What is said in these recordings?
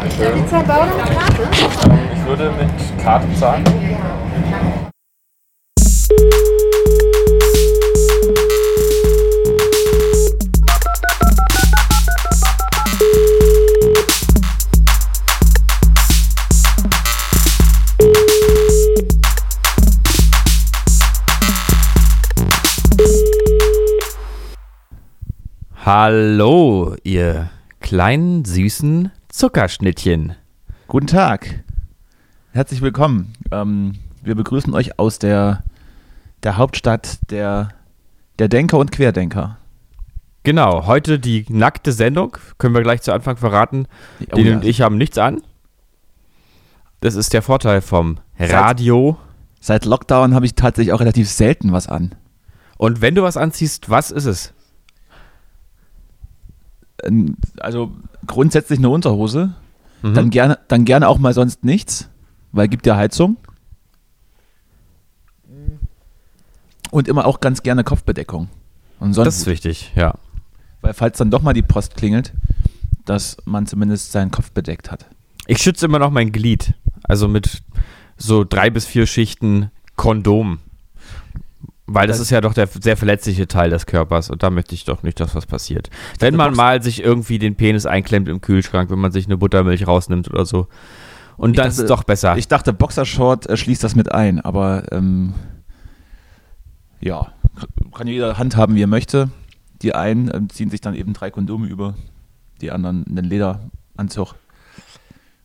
Dankeschön. Ich würde mit Karte zahlen. Hallo, ihr kleinen, süßen Zuckerschnittchen. Guten Tag. Herzlich willkommen. Ähm, wir begrüßen euch aus der, der Hauptstadt der, der Denker und Querdenker. Genau, heute die nackte Sendung. Können wir gleich zu Anfang verraten. Oh Den ja. und ich haben nichts an. Das ist der Vorteil vom Seit- Radio. Seit Lockdown habe ich tatsächlich auch relativ selten was an. Und wenn du was anziehst, was ist es? Ähm, Also grundsätzlich eine Unterhose. Mhm. Dann, gerne, dann gerne auch mal sonst nichts, weil gibt ja Heizung. Und immer auch ganz gerne Kopfbedeckung. Und sonst, das ist wichtig, ja. weil falls dann doch mal die Post klingelt, dass man zumindest seinen Kopf bedeckt hat. Ich schütze immer noch mein Glied. Also mit so drei bis vier Schichten Kondom. Weil das, Das- ist ja doch der sehr verletzliche Teil des Körpers und da möchte ich doch nicht, dass was passiert. Wenn man mal sich irgendwie den Penis einklemmt im Kühlschrank, wenn man sich eine Buttermilch rausnimmt oder so. Und dann dachte- ist es doch besser. Ich dachte, Boxershort äh, schließt das mit ein, aber ähm, ja, kann jeder handhaben, wie er möchte. Die einen ähm, ziehen sich dann eben drei Kondome über, die anderen einen Lederanzug.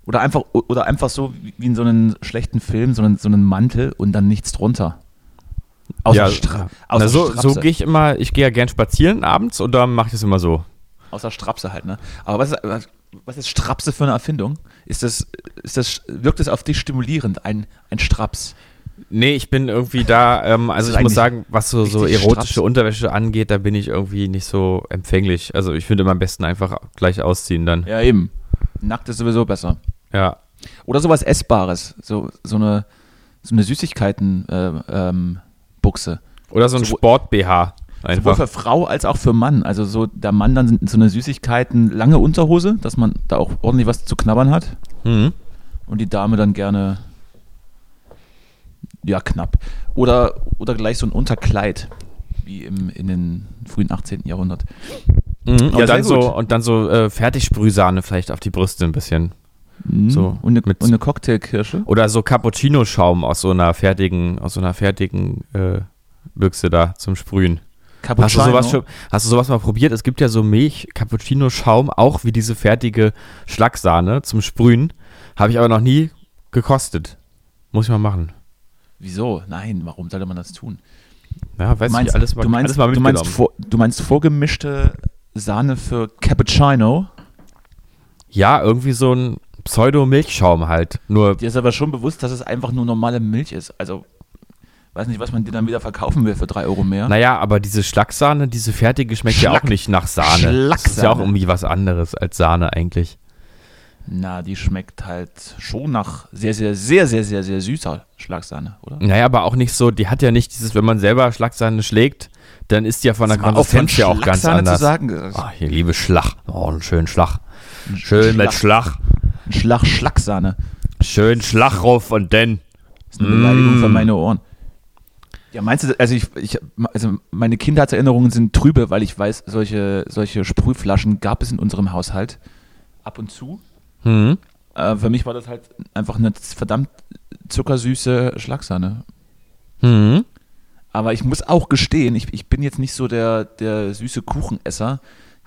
Oder einfach, oder einfach so wie wie in so einem schlechten Film, so einen, so einen Mantel und dann nichts drunter. Außer, ja, Stra na, so, so gehe ich immer, ich gehe ja gern spazieren abends und dann mache ich das immer so. außer Strapse halt, ne? Aber was ist, was- was ist Strapse für eine Erfindung? Ist das, ist das, wirkt es auf dich stimulierend, ein, ein Straps? Nee, ich bin irgendwie da, ähm, also ich muss sagen, was so, so erotische straff. Unterwäsche angeht, da bin ich irgendwie nicht so empfänglich. Also ich finde immer am besten einfach gleich ausziehen dann. Ja, eben. Nackt ist sowieso besser. Ja. Oder sowas Essbares, so, so eine, so eine Süßigkeiten-Buchse. Ähm, Buchse. Oder so ein Sowohl- Sport-BH. Sowohl Einfach. für Frau als auch für Mann. Also so der Mann dann sind so eine Süßigkeiten, lange Unterhose, dass man da auch ordentlich was zu knabbern hat. Mhm. Und die Dame dann gerne, ja, knapp. Oder, oder gleich so ein Unterkleid, wie im, in den frühen 18. Jahrhundert. Mhm. Ja, Und, dann so, gut. und dann so äh, Fertigsprühsahne vielleicht auf die Brüste ein bisschen. Mhm. So, und, eine, mit- und eine Cocktailkirsche. Oder so Cappuccino-Schaum aus so einer fertigen, aus so einer fertigen äh, Büchse da zum Sprühen. Hast du, sowas schon, hast du sowas mal probiert? Es gibt ja so Milch-Cappuccino-Schaum, auch wie diese fertige Schlagsahne zum Sprühen. Habe ich aber noch nie gekostet. Muss ich mal machen. Wieso? Nein, warum sollte man das tun? Ja, weiß Du meinst, ich, alles mal, du meinst, alles mal du, meinst vor, du meinst vorgemischte Sahne für Cappuccino? Ja, irgendwie so ein Pseudo-Milchschaum halt. Nur, Dir ist aber schon bewusst, dass es einfach nur normale Milch ist. Also, weiß nicht, was man dir dann wieder verkaufen will für drei Euro mehr. naja, aber diese Schlagsahne, diese fertige, schmeckt ja Schlag- auch nicht nach Sahne. Das ist ja auch Schlagsahne. irgendwie was anderes als Sahne eigentlich. Na, die schmeckt halt schon nach sehr, sehr, sehr, sehr, sehr, sehr süßer Schlagsahne, oder? Naja, aber auch nicht so, die hat ja nicht dieses, wenn man selber Schlagsahne schlägt, dann ist die ja von der Konsistenz ja auch ganz Schlagsahne anders. zu sagen. Ah, hier, liebe Schlag. Oh, einen schönen Schlag. Schön mit Schlag. Schlag Schlagsahne. Schön Schlag rauf und dann. Das ist eine Beleidigung Mm. für meine Ohren. Ja, meinst du, also ich, ich also meine Kindheitserinnerungen sind trübe, weil ich weiß, solche, solche Sprühflaschen gab es in unserem Haushalt ab und zu. Hm. Äh, für mich war das halt einfach eine verdammt zuckersüße Schlagsahne. Hm. Aber ich muss auch gestehen, ich, ich bin jetzt nicht so der, der süße Kuchenesser,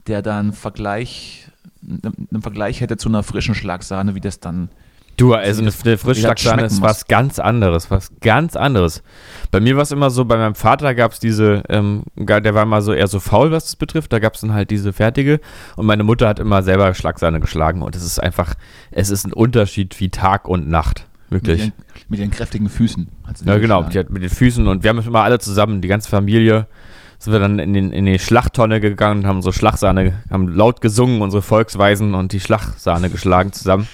der dann Vergleich, einen Vergleich hätte zu einer frischen Schlagsahne, wie das dann. Du, also eine, eine wie das Frischschlagsahne ist was ganz anderes, was ganz anderes. Bei mir war es immer so, bei meinem Vater gab es diese, ähm, der war immer so eher so faul, was das betrifft, da gab es dann halt diese fertige und meine Mutter hat immer selber Schlagsahne geschlagen und es ist einfach, es ist ein Unterschied wie Tag und Nacht, Mit wirklich. ihren, mit ihren kräftigen Füßen. Ja, genau, mit den Füßen und wir haben immer alle zusammen, die ganze Familie, sind wir dann in, den, in die Schlachttonne gegangen, haben so Schlagsahne, haben laut gesungen, unsere Volksweisen und die Schlagsahne geschlagen zusammen.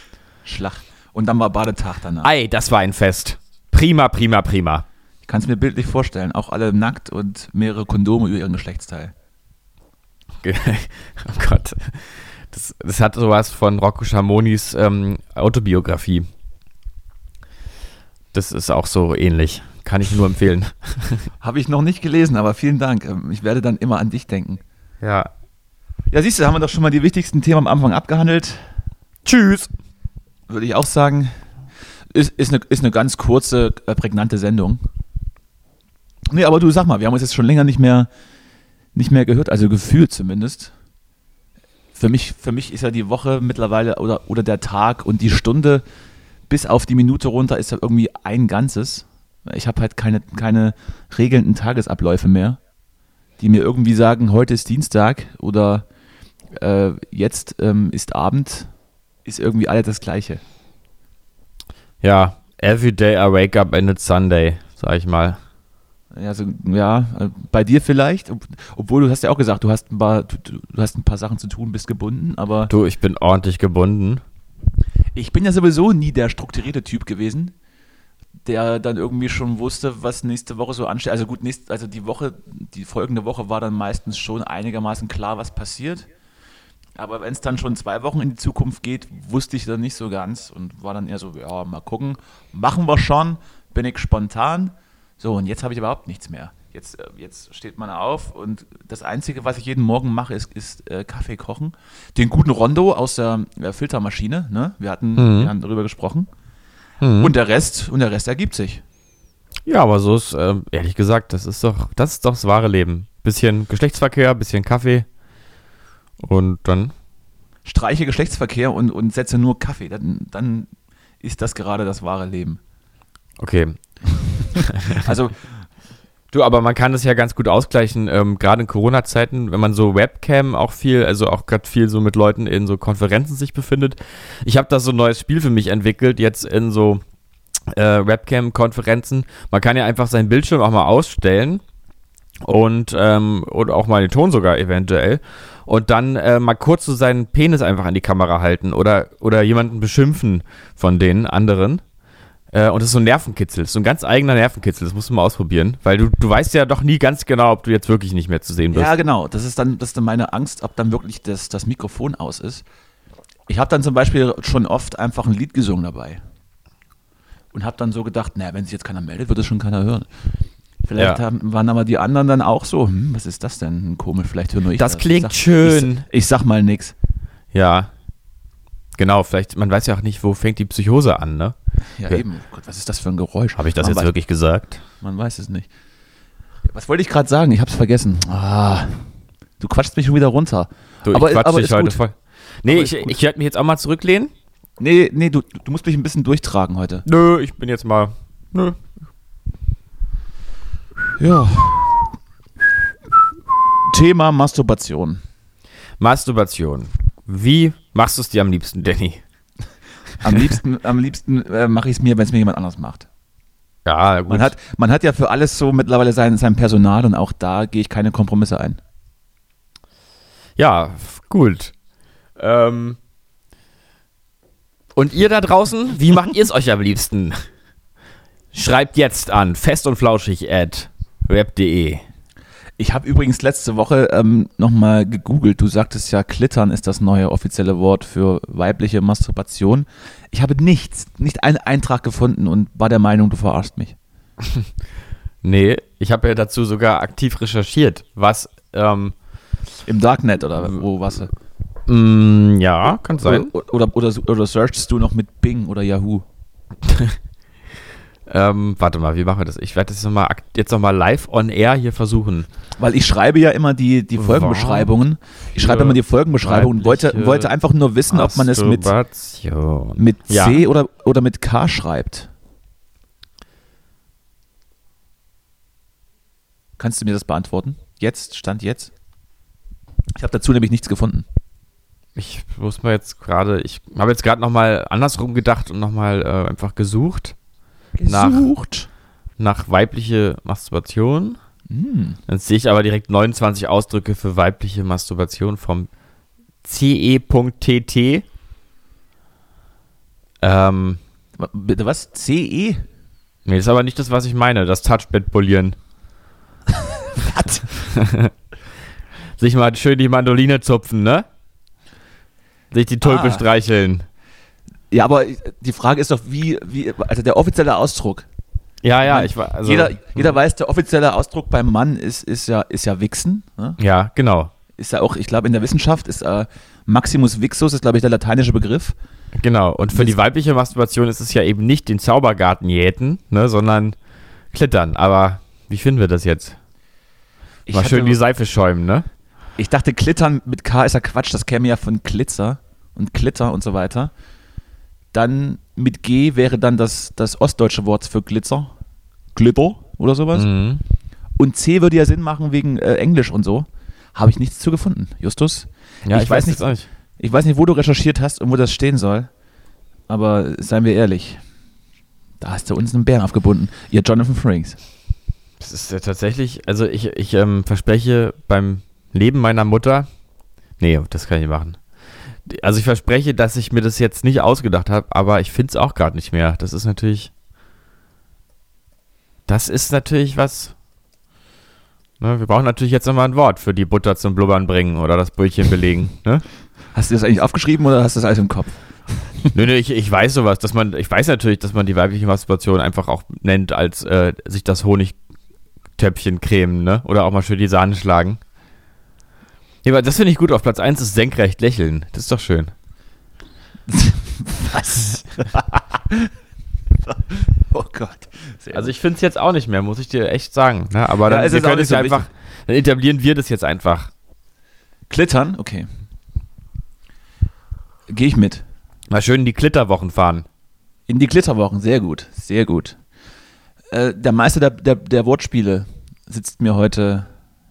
Schlag. Und dann war Badetag danach. Ei, das war ein Fest. Prima, prima, prima. Ich kann es mir bildlich vorstellen. Auch alle nackt und mehrere Kondome über ihren Geschlechtsteil. oh Gott. Das, das hat sowas von Rocco Schamonis ähm, Autobiografie. Das ist auch so ähnlich. Kann ich nur empfehlen. Habe ich noch nicht gelesen, aber vielen Dank. Ähm, ich werde dann immer an dich denken. Ja. Ja, siehst du, haben wir doch schon mal die wichtigsten Themen am Anfang abgehandelt. Tschüss. Würde ich auch sagen. Ist, ist, eine, ist eine ganz kurze, äh, prägnante Sendung. Nee, aber du sag mal, wir haben uns jetzt schon länger nicht mehr, nicht mehr gehört, also gefühlt zumindest. Für mich, für mich ist ja die Woche mittlerweile oder, oder der Tag und die Stunde bis auf die Minute runter ist ja irgendwie ein Ganzes. Ich habe halt keine, keine regelnden Tagesabläufe mehr, die mir irgendwie sagen, heute ist Dienstag oder äh, jetzt ähm, ist Abend, ist irgendwie alles das Gleiche. Ja, every day I wake up and it's Sunday, sag ich mal. Ja, so, ja, bei dir vielleicht, obwohl du hast ja auch gesagt, du hast ein paar, du, du hast ein paar Sachen zu tun, bist gebunden, aber. Du, ich bin ordentlich gebunden. Ich bin ja sowieso nie der strukturierte Typ gewesen, der dann irgendwie schon wusste, was nächste Woche so ansteht. Also gut, nächst, also die Woche, die folgende Woche war dann meistens schon einigermaßen klar, was passiert. Aber wenn es dann schon zwei Wochen in die Zukunft geht, wusste ich dann nicht so ganz und war dann eher so, ja, mal gucken, machen wir schon, bin ich spontan. So, und jetzt habe ich überhaupt nichts mehr. Jetzt, äh, jetzt steht man auf und das Einzige, was ich jeden Morgen mache, ist, ist äh, Kaffee kochen. Den guten Rondo aus der äh, Filtermaschine, ne? Wir hatten, mhm. wir haben darüber gesprochen. Mhm. Und der Rest, und der Rest ergibt sich. Ja, aber so ist, äh, ehrlich gesagt, das ist doch, das ist doch das wahre Leben. Bisschen Geschlechtsverkehr, bisschen Kaffee und dann. Streiche Geschlechtsverkehr und, und setze nur Kaffee, dann, dann ist das gerade das wahre Leben. Okay. also Du, aber man kann das ja ganz gut ausgleichen, ähm, gerade in Corona-Zeiten, wenn man so Webcam auch viel, also auch gerade viel so mit Leuten in so Konferenzen sich befindet. Ich habe da so ein neues Spiel für mich entwickelt, jetzt in so äh, Webcam-Konferenzen. Man kann ja einfach seinen Bildschirm auch mal ausstellen und ähm, oder auch mal den Ton sogar eventuell und dann äh, mal kurz so seinen Penis einfach an die Kamera halten oder oder jemanden beschimpfen von den anderen äh, und das ist so ein Nervenkitzel, so ein ganz eigener Nervenkitzel, das musst du mal ausprobieren, weil du, du weißt ja doch nie ganz genau, ob du jetzt wirklich nicht mehr zu sehen bist. Ja, genau, das ist dann, das ist dann meine Angst, ob dann wirklich das, das Mikrofon aus ist. Ich habe dann zum Beispiel schon oft einfach ein Lied gesungen dabei und habe dann so gedacht, naja, wenn sich jetzt keiner meldet, wird es schon keiner hören. Vielleicht ja. haben, waren aber die anderen dann auch so, hm, was ist das denn? Komisch, vielleicht höre nur ich das. Das klingt ich sag, schön. Ich, ich, sag mal nix. Ja, Genau, vielleicht, man weiß ja auch nicht, wo fängt die Psychose an, ne? Ja, ja. eben. Gott, was ist das für ein Geräusch? Habe ich das man jetzt wirklich gesagt? Man weiß es nicht. Was wollte ich gerade sagen? Ich habe es vergessen. Ah, du quatschst mich schon wieder runter. Du, aber, ich quatsch aber dich heute gut. voll. Nee, ich, ich werde mich jetzt auch mal zurücklehnen. Nee, nee, du, du musst mich ein bisschen durchtragen heute. Nö, ich bin jetzt mal. Nö. Ja. Thema Masturbation. Masturbation. Wie machst du es dir am liebsten, Danny? Am liebsten, am liebsten äh, mache ich es mir, wenn es mir jemand anders macht. Ja, gut. Man hat, man hat ja für alles so mittlerweile sein, sein Personal und auch da gehe ich keine Kompromisse ein. Ja, gut. Ähm, und ihr da draußen, wie macht ihr es euch am liebsten? Schreibt jetzt an fest und flauschig at web.de. Ich habe übrigens letzte Woche ähm, nochmal gegoogelt. Du sagtest ja, Klittern ist das neue offizielle Wort für weibliche Masturbation. Ich habe nichts, nicht einen Eintrag gefunden und war der Meinung, du verarschst mich. nee, ich habe ja dazu sogar aktiv recherchiert, was ähm, im Darknet oder wo was? Mm, ja, kann sein. Oder, oder, oder, oder searchst du noch mit Bing oder Yahoo? Ähm, warte mal, wie machen wir das? Ich werde das noch mal, jetzt nochmal live on air hier versuchen. Weil ich schreibe ja immer die, die Folgenbeschreibungen. Ich schreibe immer die Folgenbeschreibungen und wollte, wollte einfach nur wissen, ob man es mit, mit C ja. oder, oder mit K schreibt. Kannst du mir das beantworten? Jetzt, Stand jetzt? Ich habe dazu nämlich nichts gefunden. Ich muss mal jetzt gerade, ich habe jetzt gerade nochmal andersrum gedacht und nochmal äh, einfach gesucht gesucht. Nach, nach weibliche Masturbation. Mm. Dann sehe ich aber direkt 29 Ausdrücke für weibliche Masturbation vom CE.TT. Ähm, Bitte was? CE? Nee, das ist aber nicht das, was ich meine, das Touchbett-Polieren. was? Sich mal schön die Mandoline zupfen, ne? Sich die Tulpe ah. streicheln. Ja, aber die Frage ist doch, wie, wie, also der offizielle Ausdruck. Ja, ja, ich war. Also, jeder, jeder weiß, der offizielle Ausdruck beim Mann ist, ist ja, ist ja Wichsen. Ne? Ja, genau. Ist ja auch, ich glaube, in der Wissenschaft ist äh, Maximus Vixus, ist, glaube ich, der lateinische Begriff. Genau, und für die weibliche Masturbation ist es ja eben nicht den Zaubergarten jäten, ne, sondern Klittern. Aber wie finden wir das jetzt? Mal hatte, schön die Seife schäumen, ne? Ich dachte, Klittern mit K ist ja Quatsch, das käme ja von Glitzer und Klitter und so weiter. Dann mit G wäre dann das, das ostdeutsche Wort für Glitzer. Glitter oder sowas. Mhm. Und C würde ja Sinn machen wegen äh, Englisch und so. Habe ich nichts zu gefunden, Justus. Ja, ich, ich weiß, weiß nicht. Ich weiß nicht, wo du recherchiert hast und wo das stehen soll. Aber seien wir ehrlich, da hast du uns einen Bären aufgebunden. Ihr Jonathan Frakes. Das ist ja tatsächlich, also ich, ich ähm, verspreche beim Leben meiner Mutter, nee, das kann ich nicht machen. Also ich verspreche, dass ich mir das jetzt nicht ausgedacht habe, aber ich finde es auch gerade nicht mehr. Das ist natürlich, das ist natürlich was, ne, wir brauchen natürlich jetzt nochmal ein Wort für die Butter zum Blubbern bringen oder das Brötchen belegen. Ne? Hast du das eigentlich aufgeschrieben oder hast du das alles im Kopf? nö, nö, ich, ich weiß sowas, dass man, ich weiß natürlich, dass man die weibliche Masturbation einfach auch nennt, als äh, sich das Honigtöpfchen cremen, ne? Oder auch mal schön die Sahne schlagen. Ja, aber das finde ich gut. Auf Platz 1 ist senkrecht lächeln. Das ist doch schön. Was? oh Gott. Sehr also ich finde es jetzt auch nicht mehr, muss ich dir echt sagen. Ne? Aber dann, ja, wir können es so einfach, dann etablieren wir das jetzt einfach. Klittern? Okay. Gehe ich mit. Mal schön in die Klitterwochen fahren. In die Klitterwochen, sehr gut, sehr gut. Äh, der Meister der, der, der Wortspiele sitzt mir heute,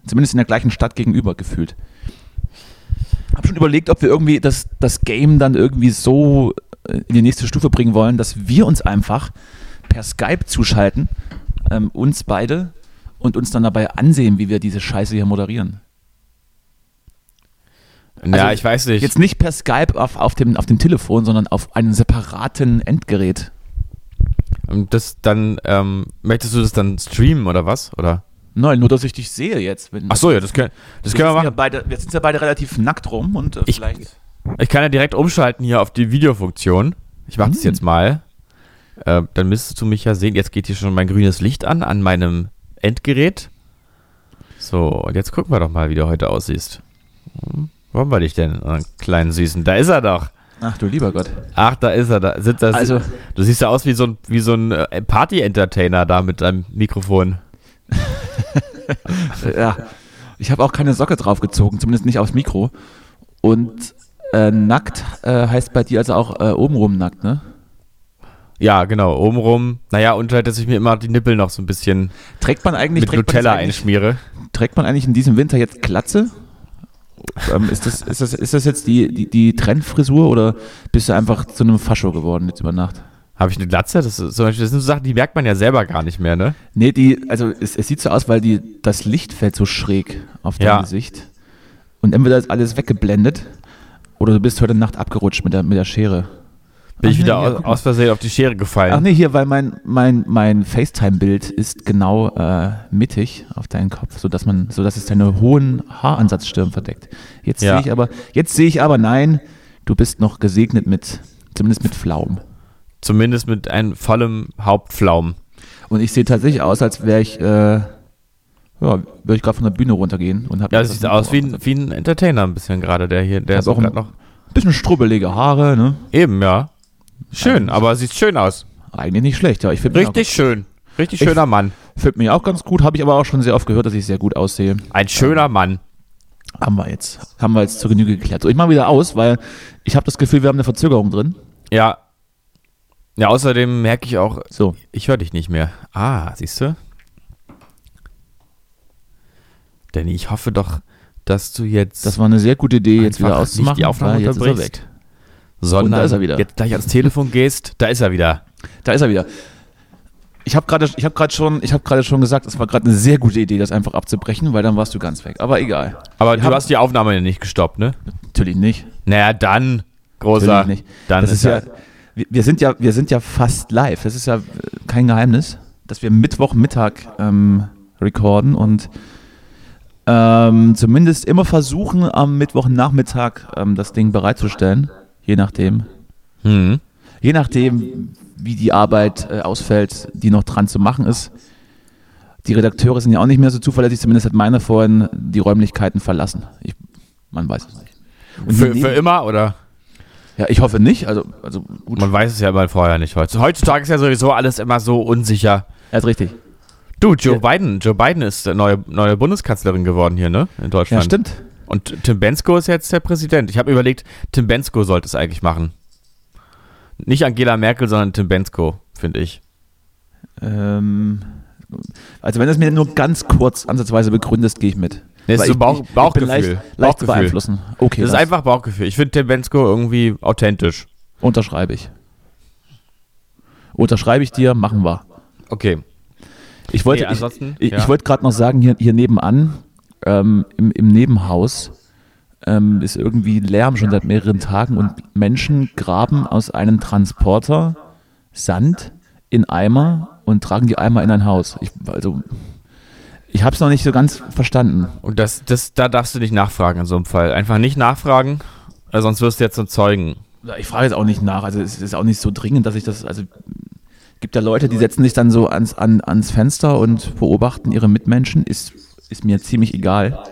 zumindest in der gleichen Stadt gegenüber gefühlt. Hab schon überlegt, ob wir irgendwie das, das Game dann irgendwie so äh, in die nächste Stufe bringen wollen, dass wir uns einfach per Skype zuschalten, ähm, uns beide, und uns dann dabei ansehen, wie wir diese Scheiße hier moderieren. Also ja, ich weiß nicht. Jetzt nicht per Skype auf, auf, dem, auf dem Telefon, sondern auf einem separaten Endgerät. Und das dann, ähm, möchtest du das dann streamen oder was? Oder? Nein, nur dass ich dich sehe jetzt. Wenn, Ach so, ja, das, können, das können wir machen. Ja beide, wir sind ja beide relativ nackt rum und äh, ich, vielleicht. Ich kann ja direkt umschalten hier auf die Videofunktion. Ich mache hm. das jetzt mal. Äh, dann müsstest du mich ja sehen. Jetzt geht hier schon mein grünes Licht an, an meinem Endgerät. So, und jetzt gucken wir doch mal, wie du heute aussiehst. Hm. Wo haben wir dich denn, einen kleinen Süßen? Da ist er doch. Ach du lieber Gott. Ach, da ist er. Da. Sind das, also, du siehst ja aus wie so ein, wie so ein äh, Party-Entertainer da mit deinem Mikrofon. ja. Ich habe auch keine Socke draufgezogen, zumindest nicht aufs Mikro. Und äh, nackt äh, heißt bei dir also auch äh, obenrum nackt, ne? Ja, genau, obenrum. Naja, und halt, dass ich mir immer die Nippel noch so ein bisschen trägt man eigentlich, mit trägt Nutella eigentlich, einschmiere. Trägt man eigentlich in diesem Winter jetzt Glatze? Ähm, ist, das, ist, das, ist das jetzt die, die, die Trendfrisur oder bist du einfach zu einem Fascho geworden jetzt über Nacht? Habe ich eine Glatze? Das, ist, das sind so Sachen, die merkt man ja selber gar nicht mehr, ne? Nee, die, also es, es sieht so aus, weil die, das Licht fällt so schräg auf dein ja. Gesicht. Und entweder ist alles weggeblendet oder du bist heute Nacht abgerutscht mit der, mit der Schere. Bin Ach, ich wieder nee, aus, aus, Versehen auf die Schere gefallen. Ach nee, hier, weil mein, mein, mein FaceTime-Bild ist genau äh, mittig auf deinen Kopf, sodass man, sodass es deine hohen Haaransatzstirn verdeckt. Jetzt ja. sehe ich aber, jetzt sehe ich aber, nein, du bist noch gesegnet mit, zumindest mit Pflaumen. Zumindest mit einem vollem Hauptpflaumen. Und ich sehe tatsächlich aus, als wäre ich, äh, ja, würde ich gerade von der Bühne runtergehen und habe. Ja, das sieht aus wie ein, wie ein Entertainer ein bisschen gerade, der hier, der ist auch noch. Bisschen strubbelige Haare, ne? Eben, ja. Schön, aber sieht schön aus. Eigentlich nicht schlecht, ja. Ich Richtig schön. Richtig schöner Mann. Finde mich auch ganz gut, habe ich aber auch schon sehr oft gehört, dass ich sehr gut aussehe. Ein schöner Mann. Haben wir jetzt. Haben wir jetzt zur Genüge geklärt. So, ich mache wieder aus, weil ich habe das Gefühl, wir haben eine Verzögerung drin. Ja. Ja, außerdem merke ich auch, so. ich höre dich nicht mehr. Ah, siehst du? Denn ich hoffe doch, dass du jetzt. Das war eine sehr gute Idee, jetzt wieder auszumachen. Nicht die Aufnahme jetzt ist er weg sondern da ist er wieder. jetzt gleich ans Telefon gehst, da ist er wieder. Da ist er wieder. Ich habe gerade hab schon, hab schon gesagt, es war gerade eine sehr gute Idee, das einfach abzubrechen, weil dann warst du ganz weg. Aber egal. Aber du hast die Aufnahme ja nicht gestoppt, ne? Natürlich nicht. Naja, dann, großer. Natürlich nicht. Dann das ist, ist ja, wir sind ja, wir sind ja fast live. Das ist ja kein Geheimnis, dass wir Mittwochmittag ähm, recorden und Ähm, zumindest immer versuchen, am Mittwochnachmittag ähm, das Ding bereitzustellen. Je nachdem. Mhm. Je nachdem, wie die Arbeit äh, ausfällt, die noch dran zu machen ist. Die Redakteure sind ja auch nicht mehr so zuverlässig, zumindest hat meiner vorhin die Räumlichkeiten verlassen. Ich, man weiß es nicht. Für, für immer oder? Ja, ich hoffe nicht. Also, also gut. Man weiß es ja mal vorher nicht. Heutzutage ist ja sowieso alles immer so unsicher. Ja, ist richtig. Du, Joe. Biden, Joe Biden ist neue, neue Bundeskanzlerin geworden hier, ne? In Deutschland. Ja, stimmt. Und Tim Bensko ist jetzt der Präsident. Ich habe überlegt, Tim Bensko sollte es eigentlich machen. Nicht Angela Merkel, sondern Tim Bensko, finde ich. Ähm, also wenn du es mir nur ganz kurz ansatzweise begründest, gehe ich mit. Nee, ist so Bauch, ich, Bauchgefühl. Ich leicht, leicht zu beeinflussen. Okay. Das, das ist einfach Bauchgefühl. Ich finde Tim Bensko irgendwie authentisch. Unterschreibe ich. Unterschreibe ich dir, machen wir. Okay. Ich wollte, nee, ich, ja. ich, wollte gerade noch sagen, hier, hier nebenan, ähm, im, im Nebenhaus, ähm, ist irgendwie Lärm schon seit mehreren Tagen und Menschen graben aus einem Transporter Sand in Eimer und tragen die Eimer in ein Haus. Ich, also, ich habe es noch nicht so ganz verstanden. Und das, das, da darfst du nicht nachfragen in so einem Fall. Einfach nicht nachfragen, sonst wirst du jetzt zum Zeugen. Ich frage jetzt auch nicht nach. Also es ist auch nicht so dringend, dass ich das. Also gibt ja Leute, die setzen sich dann so ans, an, ans Fenster und beobachten ihre Mitmenschen. Ist, ist mir ziemlich egal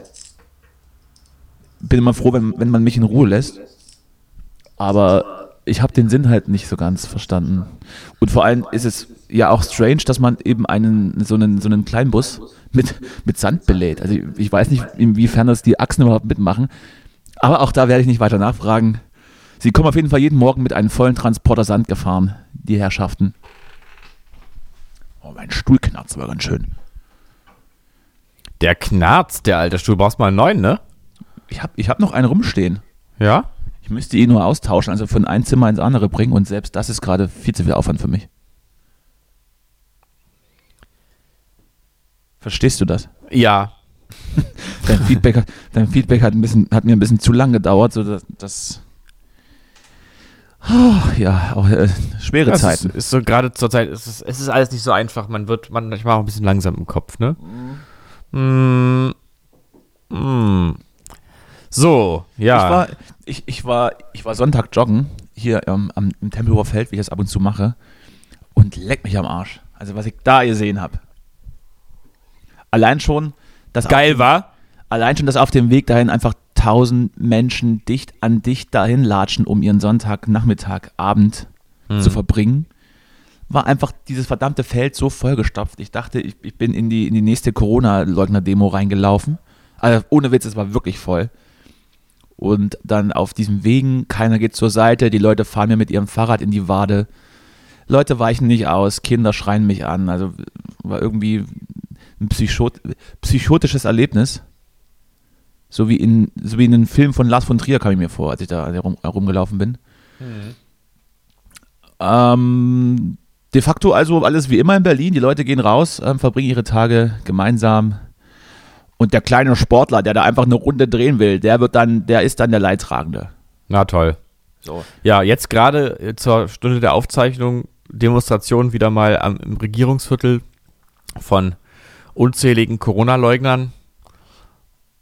bin immer froh, wenn, wenn man mich in Ruhe lässt. Aber ich habe den Sinn halt nicht so ganz verstanden. Und vor allem ist es ja auch strange, dass man eben einen so einen, so einen Kleinbus mit, mit Sand belädt. Also ich weiß nicht, inwiefern das die Achsen überhaupt mitmachen. Aber auch da werde ich nicht weiter nachfragen. Sie kommen auf jeden Fall jeden Morgen mit einem vollen Transporter Sand gefahren, die Herrschaften. Oh, mein Stuhl knarzt aber ganz schön. Der knarzt, der alte Stuhl. Brauchst mal einen neuen, ne? Ich habe ich hab noch einen rumstehen. Ja? Müsste ihn nur austauschen, also von einem Zimmer ins andere bringen und selbst das ist gerade viel zu viel Aufwand für mich. Verstehst du das? Ja. dein, Feedback, dein Feedback hat, ein bisschen, hat mir ein bisschen zu lang gedauert, so dass, das Oh, ja, auch äh, schwere das Zeiten. Ist, ist so gerade zur Zeit, es ist, es ist alles nicht so einfach. Man wird manchmal auch ein bisschen langsam im Kopf, ne? Mm. Mm. So, ja. Ich war, ich, ich war, ich war Sonntag joggen, hier ähm, am, im Tempelhofer Feld, wie ich das ab und zu mache. Und leck mich am Arsch. Also, was ich da gesehen habe. Allein schon, dass. Geil auf, war? Allein schon, dass auf dem Weg dahin einfach tausend Menschen dicht an dicht dahin latschen, um ihren Sonntagnachmittag, Abend hm. zu verbringen war einfach dieses verdammte Feld so vollgestopft. Ich dachte, ich, ich bin in die, in die nächste Corona-Leugner-Demo reingelaufen. Also ohne Witz, es war wirklich voll und dann auf diesen Wegen, keiner geht zur Seite, die Leute fahren mir mit ihrem Fahrrad in die Wade. Leute weichen nicht aus, Kinder schreien mich an. Also war irgendwie ein Psychot psychotisches Erlebnis. So wie, in, so wie in einem Film von Lars von Trier kam ich mir vor, als ich da rum, rumgelaufen bin. Mhm. Ähm, de facto also alles wie immer in Berlin. Die Leute gehen raus, ähm, verbringen ihre Tage gemeinsam und der kleine Sportler, der da einfach eine Runde drehen will, der wird dann, der ist dann der Leidtragende. Na toll. So. Ja, jetzt gerade äh, zur Stunde der Aufzeichnung Demonstration wieder mal am, im Regierungsviertel von unzähligen Corona-Leugnern.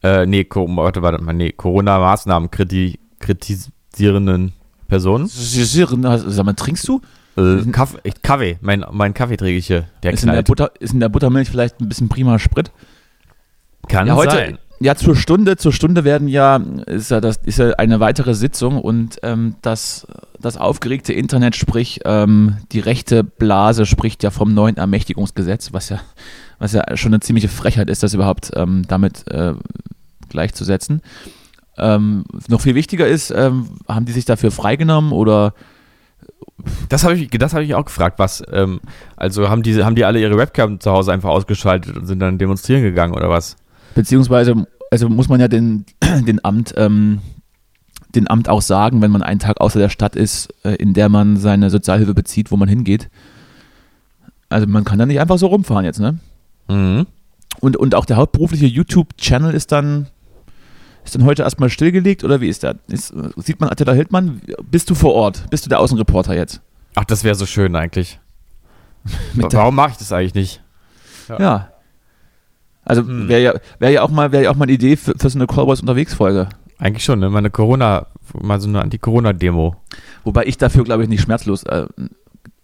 Äh, nee, warte, warte mal, nee, Corona-Maßnahmen kriti kritisierenden Personen. Sag mal, trinkst du? Äh, Kaffee, Kaffee, mein, mein Kaffee träge ich hier. Der ist, in der Butter, ist in der Buttermilch vielleicht ein bisschen prima Sprit? Kann ja, heute, sein. Ja, zur Stunde, zur Stunde werden ja, ist ja, das ist ja eine weitere Sitzung und ähm, das, das aufgeregte Internet, sprich ähm, die rechte Blase spricht ja vom neuen Ermächtigungsgesetz, was ja, was ja schon eine ziemliche Frechheit ist, das überhaupt ähm, damit äh, gleichzusetzen. Ähm, noch viel wichtiger ist, ähm, haben die sich dafür freigenommen oder das habe ich, hab ich auch gefragt, was, ähm, also haben die, haben die alle ihre Webcam zu Hause einfach ausgeschaltet und sind dann demonstrieren gegangen oder was? Beziehungsweise, also muss man ja den, den Amt, ähm, den Amt auch sagen, wenn man einen Tag außer der Stadt ist, äh, in der man seine Sozialhilfe bezieht, wo man hingeht. Also man kann da nicht einfach so rumfahren jetzt, ne? Mhm. Und, und auch der hauptberufliche YouTube-Channel ist dann, ist dann heute erstmal stillgelegt oder wie ist der? Ist, sieht man Attila Hildmann? Bist du vor Ort? Bist du der Außenreporter jetzt? Ach, das wäre so schön eigentlich. Warum mache ich das eigentlich nicht? ja. ja. Also hm. wäre ja, wär ja, auch mal, wär ja auch mal eine Idee für, für so eine Callboys unterwegs Folge. Eigentlich schon, ne? Mal eine Corona, mal so eine Anti-Corona-Demo. Wobei ich dafür, glaube ich, nicht schmerzlos äh,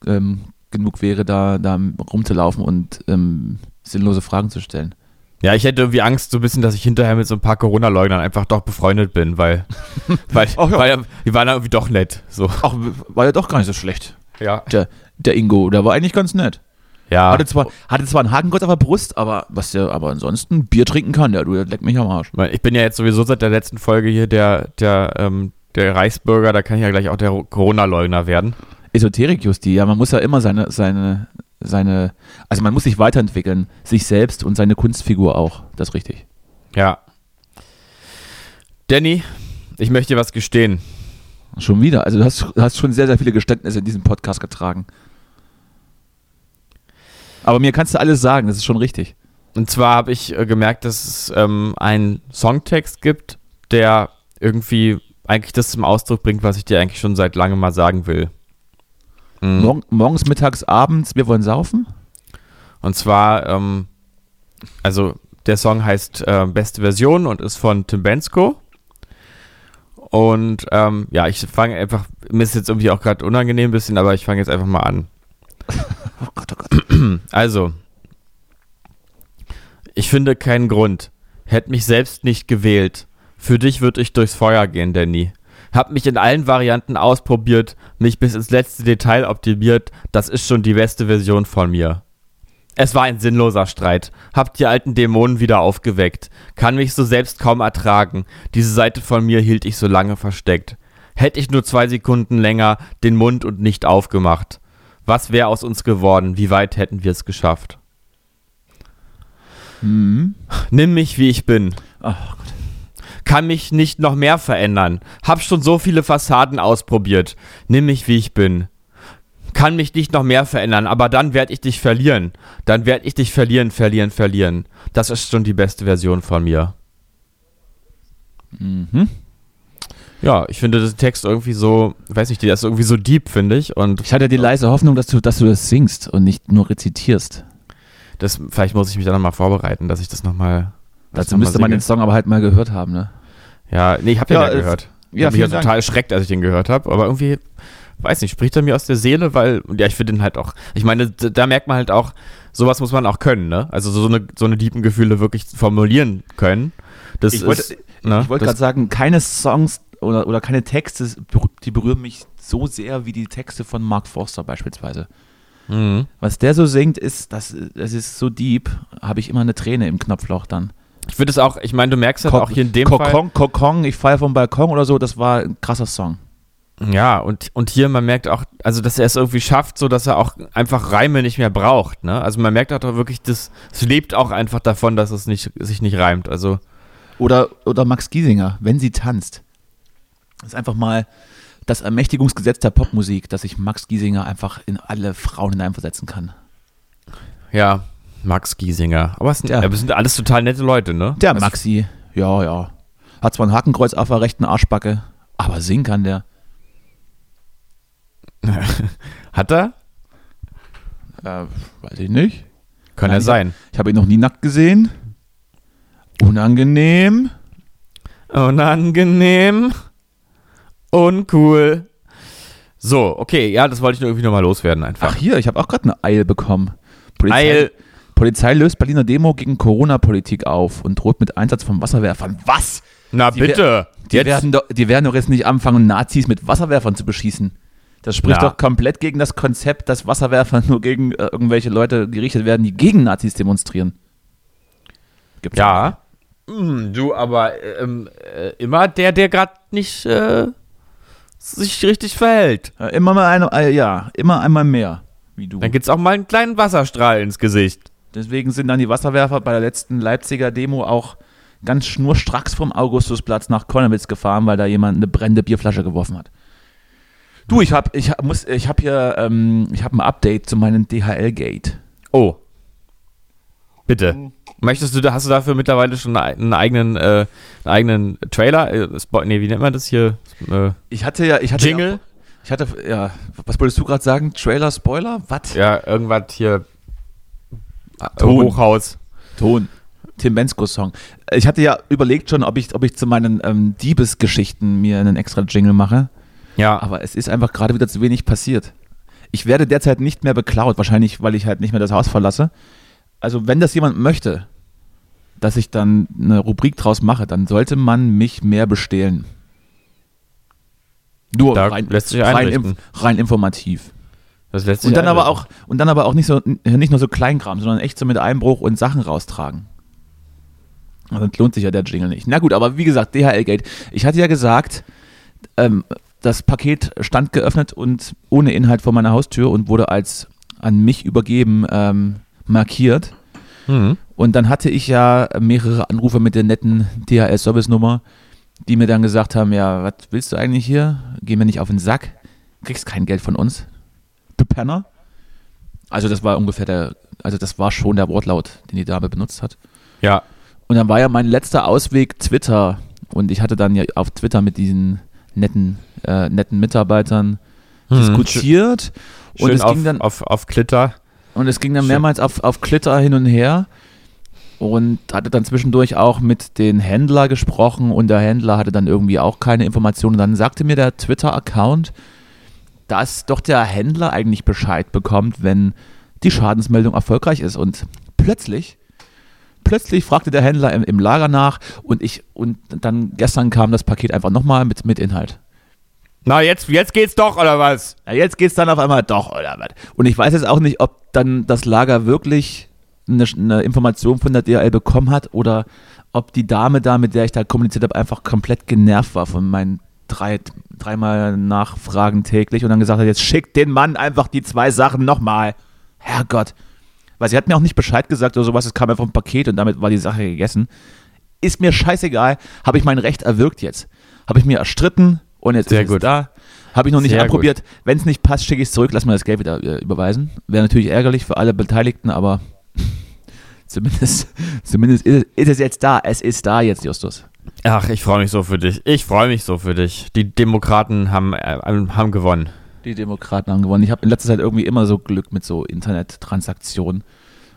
ähm, genug wäre, da, da rumzulaufen und ähm, sinnlose Fragen zu stellen. Ja, ich hätte irgendwie Angst, so ein bisschen, dass ich hinterher mit so ein paar Corona-Leugnern einfach doch befreundet bin, weil, weil, ja. weil die waren irgendwie doch nett. So. Ach, war ja doch gar nicht so schlecht. Ja. Der, der Ingo, der war eigentlich ganz nett. Ja. Hatte zwar, hatte zwar einen Hakenkreuz auf der Brust, aber was der aber ansonsten Bier trinken kann, der, du leck mich am Arsch. Ich bin ja jetzt sowieso seit der letzten Folge hier der, der, ähm, der Reichsbürger, da kann ich ja gleich auch der Corona-Leugner werden. Esoterik, Justi, ja, man muss ja immer seine, seine, seine, also man muss sich weiterentwickeln, sich selbst und seine Kunstfigur auch, das ist richtig. Ja. Danny, ich möchte dir was gestehen. Schon wieder, also du hast, hast schon sehr, sehr viele Geständnisse in diesem Podcast getragen. Aber mir kannst du alles sagen, das ist schon richtig. Und zwar habe ich äh, gemerkt, dass es ähm, einen Songtext gibt, der irgendwie eigentlich das zum Ausdruck bringt, was ich dir eigentlich schon seit langem mal sagen will. Mhm. Mor morgens, mittags, abends, wir wollen saufen? Und zwar, ähm, also der Song heißt äh, Beste Version und ist von Tim Bensko. Und ähm, ja, ich fange einfach, mir ist jetzt irgendwie auch gerade unangenehm ein bisschen, aber ich fange jetzt einfach mal an. Oh Gott, oh Gott. Also, ich finde keinen Grund. Hätte mich selbst nicht gewählt. Für dich würde ich durchs Feuer gehen, Danny. Hab mich in allen Varianten ausprobiert, mich bis ins letzte Detail optimiert. Das ist schon die beste Version von mir. Es war ein sinnloser Streit. Hab die alten Dämonen wieder aufgeweckt. Kann mich so selbst kaum ertragen. Diese Seite von mir hielt ich so lange versteckt. Hätte ich nur zwei Sekunden länger den Mund und nicht aufgemacht. Was wäre aus uns geworden? Wie weit hätten wir es geschafft? Mhm. Nimm mich, wie ich bin. Ach Gott. Kann mich nicht noch mehr verändern. Hab schon so viele Fassaden ausprobiert. Nimm mich, wie ich bin. Kann mich nicht noch mehr verändern, aber dann werde ich dich verlieren. Dann werde ich dich verlieren, verlieren, verlieren. Das ist schon die beste Version von mir. Mhm. Ja, ich finde den Text irgendwie so, weiß nicht, der ist irgendwie so deep, finde ich. Und ich hatte die leise Hoffnung, dass du, dass du das singst und nicht nur rezitierst. Das, vielleicht muss ich mich da nochmal vorbereiten, dass ich das nochmal. Dazu müsste man den Song aber halt mal gehört haben, ne? Ja, nee, ich habe den ja, ja gehört. Ich ja, mich ja total erschreckt, als ich den gehört habe, aber irgendwie, weiß nicht, spricht er mir aus der Seele, weil, ja, ich finde den halt auch, ich meine, da merkt man halt auch, sowas muss man auch können, ne? Also so eine, so eine tiefen Gefühle wirklich formulieren können. Das ich wollte, ne? wollt gerade sagen, keine Songs oder, oder keine Texte, die berühren mich so sehr wie die Texte von Mark Forster beispielsweise. Mhm. Was der so singt, ist, das, das ist so deep, habe ich immer eine Träne im Knopfloch dann. Ich würde es auch, ich meine, du merkst halt auch hier in dem Kokon, Fall. Kokon, ich falle vom Balkon oder so, das war ein krasser Song. Ja, und, und hier, man merkt auch, also dass er es irgendwie schafft, so dass er auch einfach Reime nicht mehr braucht, ne? Also man merkt auch wirklich, das, es lebt auch einfach davon, dass es nicht, sich nicht reimt. Also. Oder, oder Max Giesinger, wenn sie tanzt. Das ist einfach mal das Ermächtigungsgesetz der Popmusik, dass sich Max Giesinger einfach in alle Frauen hineinversetzen kann. Ja, Max Giesinger. Aber es sind, ja. sind alles total nette Leute, ne? Der also Maxi, ja, ja. Hat zwar ein Hakenkreuz auf der rechten Arschbacke, aber singen kann der. Hat er? Äh, weiß ich nicht. Kann Nein, er sein. Ich, ich habe ihn noch nie nackt gesehen. Unangenehm. Unangenehm. Uncool. So, okay, ja, das wollte ich nur irgendwie nochmal loswerden einfach. Ach hier, ich habe auch gerade eine Eil bekommen. Polizei, Eil. Polizei löst Berliner Demo gegen Corona-Politik auf und droht mit Einsatz von Wasserwerfern. Was? Na die bitte. Die werden, doch, die werden doch jetzt nicht anfangen, Nazis mit Wasserwerfern zu beschießen. Das spricht Na. doch komplett gegen das Konzept, dass Wasserwerfer nur gegen äh, irgendwelche Leute gerichtet werden, die gegen Nazis demonstrieren. Gibt's ja. Hm, du, aber ähm, äh, immer der, der gerade nicht äh, sich richtig verhält. Ja, immer mal eine, äh, ja, immer einmal mehr, wie du. Dann gibt's auch mal einen kleinen Wasserstrahl ins Gesicht. Deswegen sind dann die Wasserwerfer bei der letzten Leipziger Demo auch ganz schnurstracks vom Augustusplatz nach Konnewitz gefahren, weil da jemand eine brennende Bierflasche geworfen hat. Du, ich habe ich hab, muss ich habe hier ähm, ich habe ein Update zu meinem DHL Gate. Oh. Bitte. Mhm. Möchtest du, hast du dafür mittlerweile schon einen eigenen, äh, einen eigenen Trailer? Äh, nee, wie nennt man das hier? Äh, ich hatte ja, ich hatte Jingle? Ja, ich hatte, ja, was wolltest du gerade sagen? Trailer, Spoiler? Was? Ja, irgendwas hier. Ton. Hochhaus. Ton. Tim Bensko-Song. Ich hatte ja überlegt schon, ob ich, ob ich zu meinen ähm, Diebesgeschichten mir einen extra Jingle mache. Ja. Aber es ist einfach gerade wieder zu wenig passiert. Ich werde derzeit nicht mehr beklaut, wahrscheinlich, weil ich halt nicht mehr das Haus verlasse. Also, wenn das jemand möchte, dass ich dann eine Rubrik draus mache, dann sollte man mich mehr bestehlen. Nur Da rein, lässt sich rein, inf- rein informativ. Das lässt sich Und dann aber auch und dann aber auch nicht so nicht nur so Kleinkram, sondern echt so mit Einbruch und Sachen raustragen. Also lohnt sich ja der Jingle nicht. Na gut, aber wie gesagt, DHL-Gate. Ich hatte ja gesagt, ähm, das Paket stand geöffnet und ohne Inhalt vor meiner Haustür und wurde als an mich übergeben ähm, markiert. Mhm. Und dann hatte ich ja mehrere Anrufe mit der netten DHL-Service-Nummer, die mir dann gesagt haben, ja, was willst du eigentlich hier? Geh mir nicht auf den Sack. Kriegst kein Geld von uns. Du Penner. Also das war ungefähr der, also das war schon der Wortlaut, den die Dame benutzt hat. Ja. Und dann war ja mein letzter Ausweg Twitter. Und ich hatte dann ja auf Twitter mit diesen netten, äh, netten Mitarbeitern Mhm. diskutiert. Und Schön es auf, ging dann auf, auf Klitter. Und es ging dann mehrmals auf, auf Klitter hin und her und hatte dann zwischendurch auch mit den Händler gesprochen und der Händler hatte dann irgendwie auch keine Informationen. Dann sagte mir der Twitter-Account, dass doch der Händler eigentlich Bescheid bekommt, wenn die Schadensmeldung erfolgreich ist. Und plötzlich, plötzlich fragte der Händler im, im Lager nach und ich, und dann gestern kam das Paket einfach nochmal mit, mit Inhalt. Na, jetzt, jetzt geht's doch, oder was? Na, jetzt geht's dann auf einmal doch, oder was? Und ich weiß jetzt auch nicht, ob dann das Lager wirklich eine, eine Information von der DHL bekommen hat oder ob die Dame da, mit der ich da kommuniziert habe, einfach komplett genervt war von meinen drei, dreimal Nachfragen täglich und dann gesagt hat, jetzt schickt den Mann einfach die zwei Sachen nochmal. Herrgott. Weil sie hat mir auch nicht Bescheid gesagt oder sowas, es kam einfach ein Paket und damit war die Sache gegessen. Ist mir scheißegal, habe ich mein Recht erwirkt jetzt. Habe ich mir erstritten und jetzt Sehr ist gut. es da. Habe ich noch nicht Sehr anprobiert. Wenn es nicht passt, schicke ich es zurück, lass mir das Geld wieder äh, überweisen. Wäre natürlich ärgerlich für alle Beteiligten, aber zumindest, zumindest ist, ist es jetzt da. Es ist da jetzt, Justus. Ach, ich freue mich so für dich. Ich freue mich so für dich. Die Demokraten haben, äh, haben gewonnen. Die Demokraten haben gewonnen. Ich habe in letzter Zeit irgendwie immer so Glück mit so Internettransaktionen.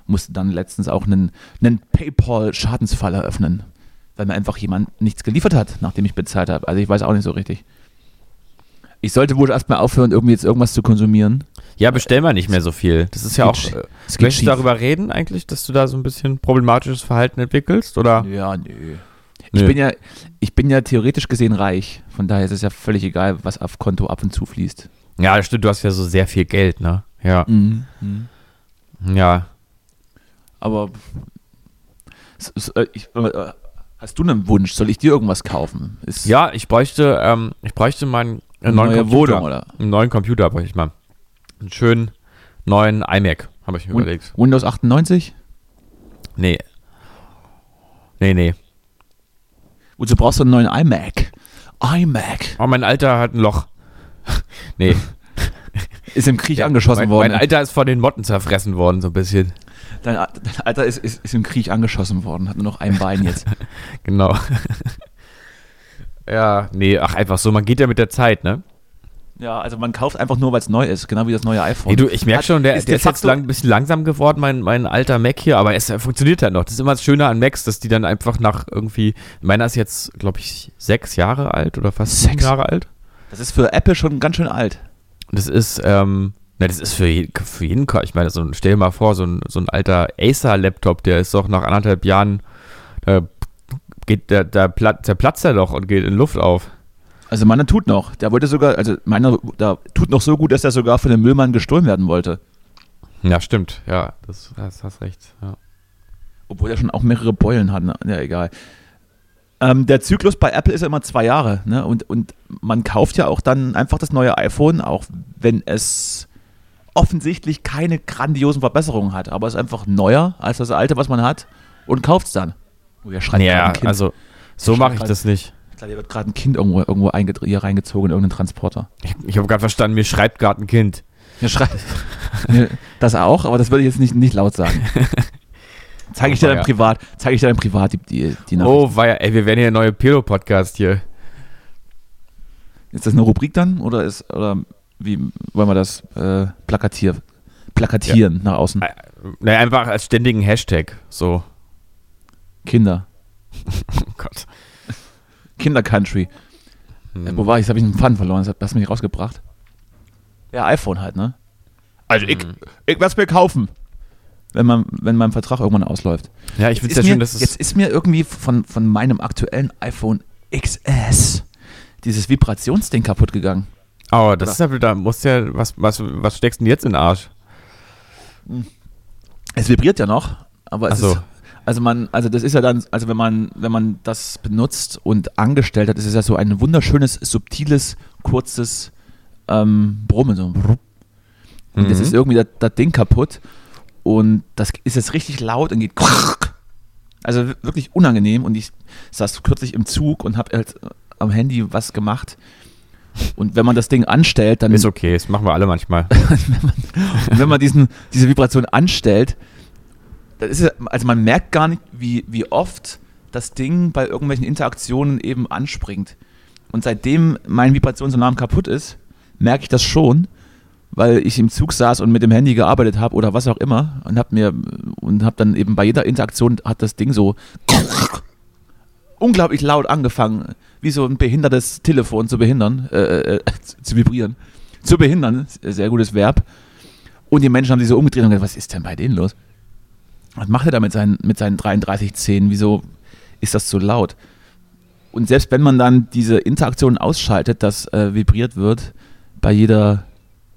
Musste dann letztens auch einen, einen PayPal-Schadensfall eröffnen, weil mir einfach jemand nichts geliefert hat, nachdem ich bezahlt habe. Also ich weiß auch nicht so richtig. Ich sollte wohl erstmal aufhören, irgendwie jetzt irgendwas zu konsumieren. Ja, bestell mal nicht mehr so viel. Das ist ja auch. Äh, möchtest du darüber reden eigentlich, dass du da so ein bisschen problematisches Verhalten entwickelst? Oder? Ja, nö. Ich bin ja, ich bin ja theoretisch gesehen reich. Von daher ist es ja völlig egal, was auf Konto ab und zu fließt. Ja, das stimmt, du hast ja so sehr viel Geld, ne? Ja. Mhm. Ja. Aber äh, ich, äh, hast du einen Wunsch? Soll ich dir irgendwas kaufen? Ist Ja, ich bräuchte, ähm, ich bräuchte meinen äh, eine neue Computer. Wohnung oder Einen neuen Computer bräuchte ich mal. Einen schönen neuen iMac, habe ich mir Win- überlegt. Windows 98? Nee. Nee, nee. Wozu brauchst du einen neuen iMac? iMac. Oh, mein Alter hat ein Loch. nee. Ist im Krieg angeschossen mein, worden. Mein Alter ist von den Motten zerfressen worden, so ein bisschen. Dein, dein Alter ist, ist, ist im Krieg angeschossen worden, hat nur noch ein Bein jetzt. Genau. Ja, nee, ach, einfach so, man geht ja mit der Zeit, ne? ja, also man kauft einfach nur, weil es neu ist, genau wie das neue iPhone. Nee, du, ich merke schon, der, ist der de ist jetzt lang, ein bisschen langsam geworden, mein, mein alter Mac hier, aber es äh, funktioniert halt noch. Das ist immer das Schöne an Macs, dass die dann einfach nach irgendwie, meiner ist jetzt, glaube ich, sechs Jahre alt oder fast Sechs? Jahre alt. Das ist für Apple schon ganz schön alt. Das ist, ähm, na, das ist für, je- für jeden, ich meine, so, ein- stell dir mal vor, so ein, so ein alter Acer-Laptop, der ist doch nach anderthalb Jahren, da geht, der, der, platt, der platzt er doch und geht in Luft auf. Also meiner tut noch. Der wollte sogar, also meiner da tut noch so gut, dass er sogar von dem Müllmann gestohlen werden wollte. Ja, stimmt, ja, das, das hast recht, ja. Obwohl er schon auch mehrere Beulen hat. Ne? Ja, egal. Ähm, der Zyklus bei Apple ist ja immer zwei Jahre. Ne? Und, und man kauft ja auch dann einfach das neue iPhone, auch wenn es offensichtlich keine grandiosen Verbesserungen hat. Aber es ist einfach neuer als das alte, was man hat und kauft es dann. Oh, hier schreit Ja, ein Kind. also, so mache ich schreib das nicht. Ich glaube, hier wird gerade ein Kind irgendwo, irgendwo hier reingezogen in irgendeinen Transporter. Ich, ich habe gerade verstanden, mir schreibt gerade ein Kind. Hier schreit. Nee, das auch, aber das würde ich jetzt nicht, nicht laut sagen. Zeige ich dir Oh, dann ja. privat, zeige ich dir dann privat die, die, die Nachricht. Oh, ja, ey, wir werden hier ein neuer Pedo-Podcast hier. Ist das eine Rubrik dann oder ist oder wie wollen wir das äh, plakatieren, plakatieren nach außen? Naja, einfach als ständigen Hashtag, so. Kinder. oh Gott. Kinder-Country. Hm. Äh, wo war ich? Jetzt habe ich einen Faden verloren. Das hast du mich rausgebracht. Ja, iPhone halt, ne? Also ich, hm. ich werde es mir kaufen. Wenn, man, wenn mein Vertrag irgendwann ausläuft. Ja, ich finde es ja schön, dass es. Jetzt ist mir irgendwie von, von meinem aktuellen iPhone XS dieses Vibrationsding kaputt gegangen. Oh, das Oder? ist ja, da musst ja, was, was, was steckst du denn jetzt in den Arsch? Es vibriert ja noch, aber es so. ist, also man, also das ist ja dann, also wenn man, wenn man das benutzt und angestellt hat, ist es ja so ein wunderschönes, subtiles, kurzes ähm, Brummen. So. Und mhm. das ist irgendwie das, Ding kaputt und das ist jetzt richtig laut und geht also wirklich unangenehm und ich saß kürzlich im Zug und habe halt am Handy was gemacht und wenn man das Ding anstellt, dann. Ist okay, das machen wir alle manchmal. wenn man, wenn man diesen, diese Vibration anstellt, das ist, also man merkt gar nicht, wie, wie oft das Ding bei irgendwelchen Interaktionen eben anspringt. Und seitdem mein Vibrationsalarm kaputt ist, merke ich das schon, weil ich im Zug saß und mit dem Handy gearbeitet habe oder was auch immer und habe mir und habe dann eben bei jeder Interaktion hat das Ding so unglaublich laut angefangen, wie so ein behindertes Telefon zu behindern, äh, äh, zu vibrieren. Zu behindern, sehr gutes Verb. Und die Menschen haben sich so umgedreht und gesagt, was ist denn bei denen los? Was macht er da mit seinen, mit seinen 33 Zähnen? Wieso ist das so laut? Und selbst wenn man dann diese Interaktion ausschaltet, dass äh, vibriert wird bei jeder,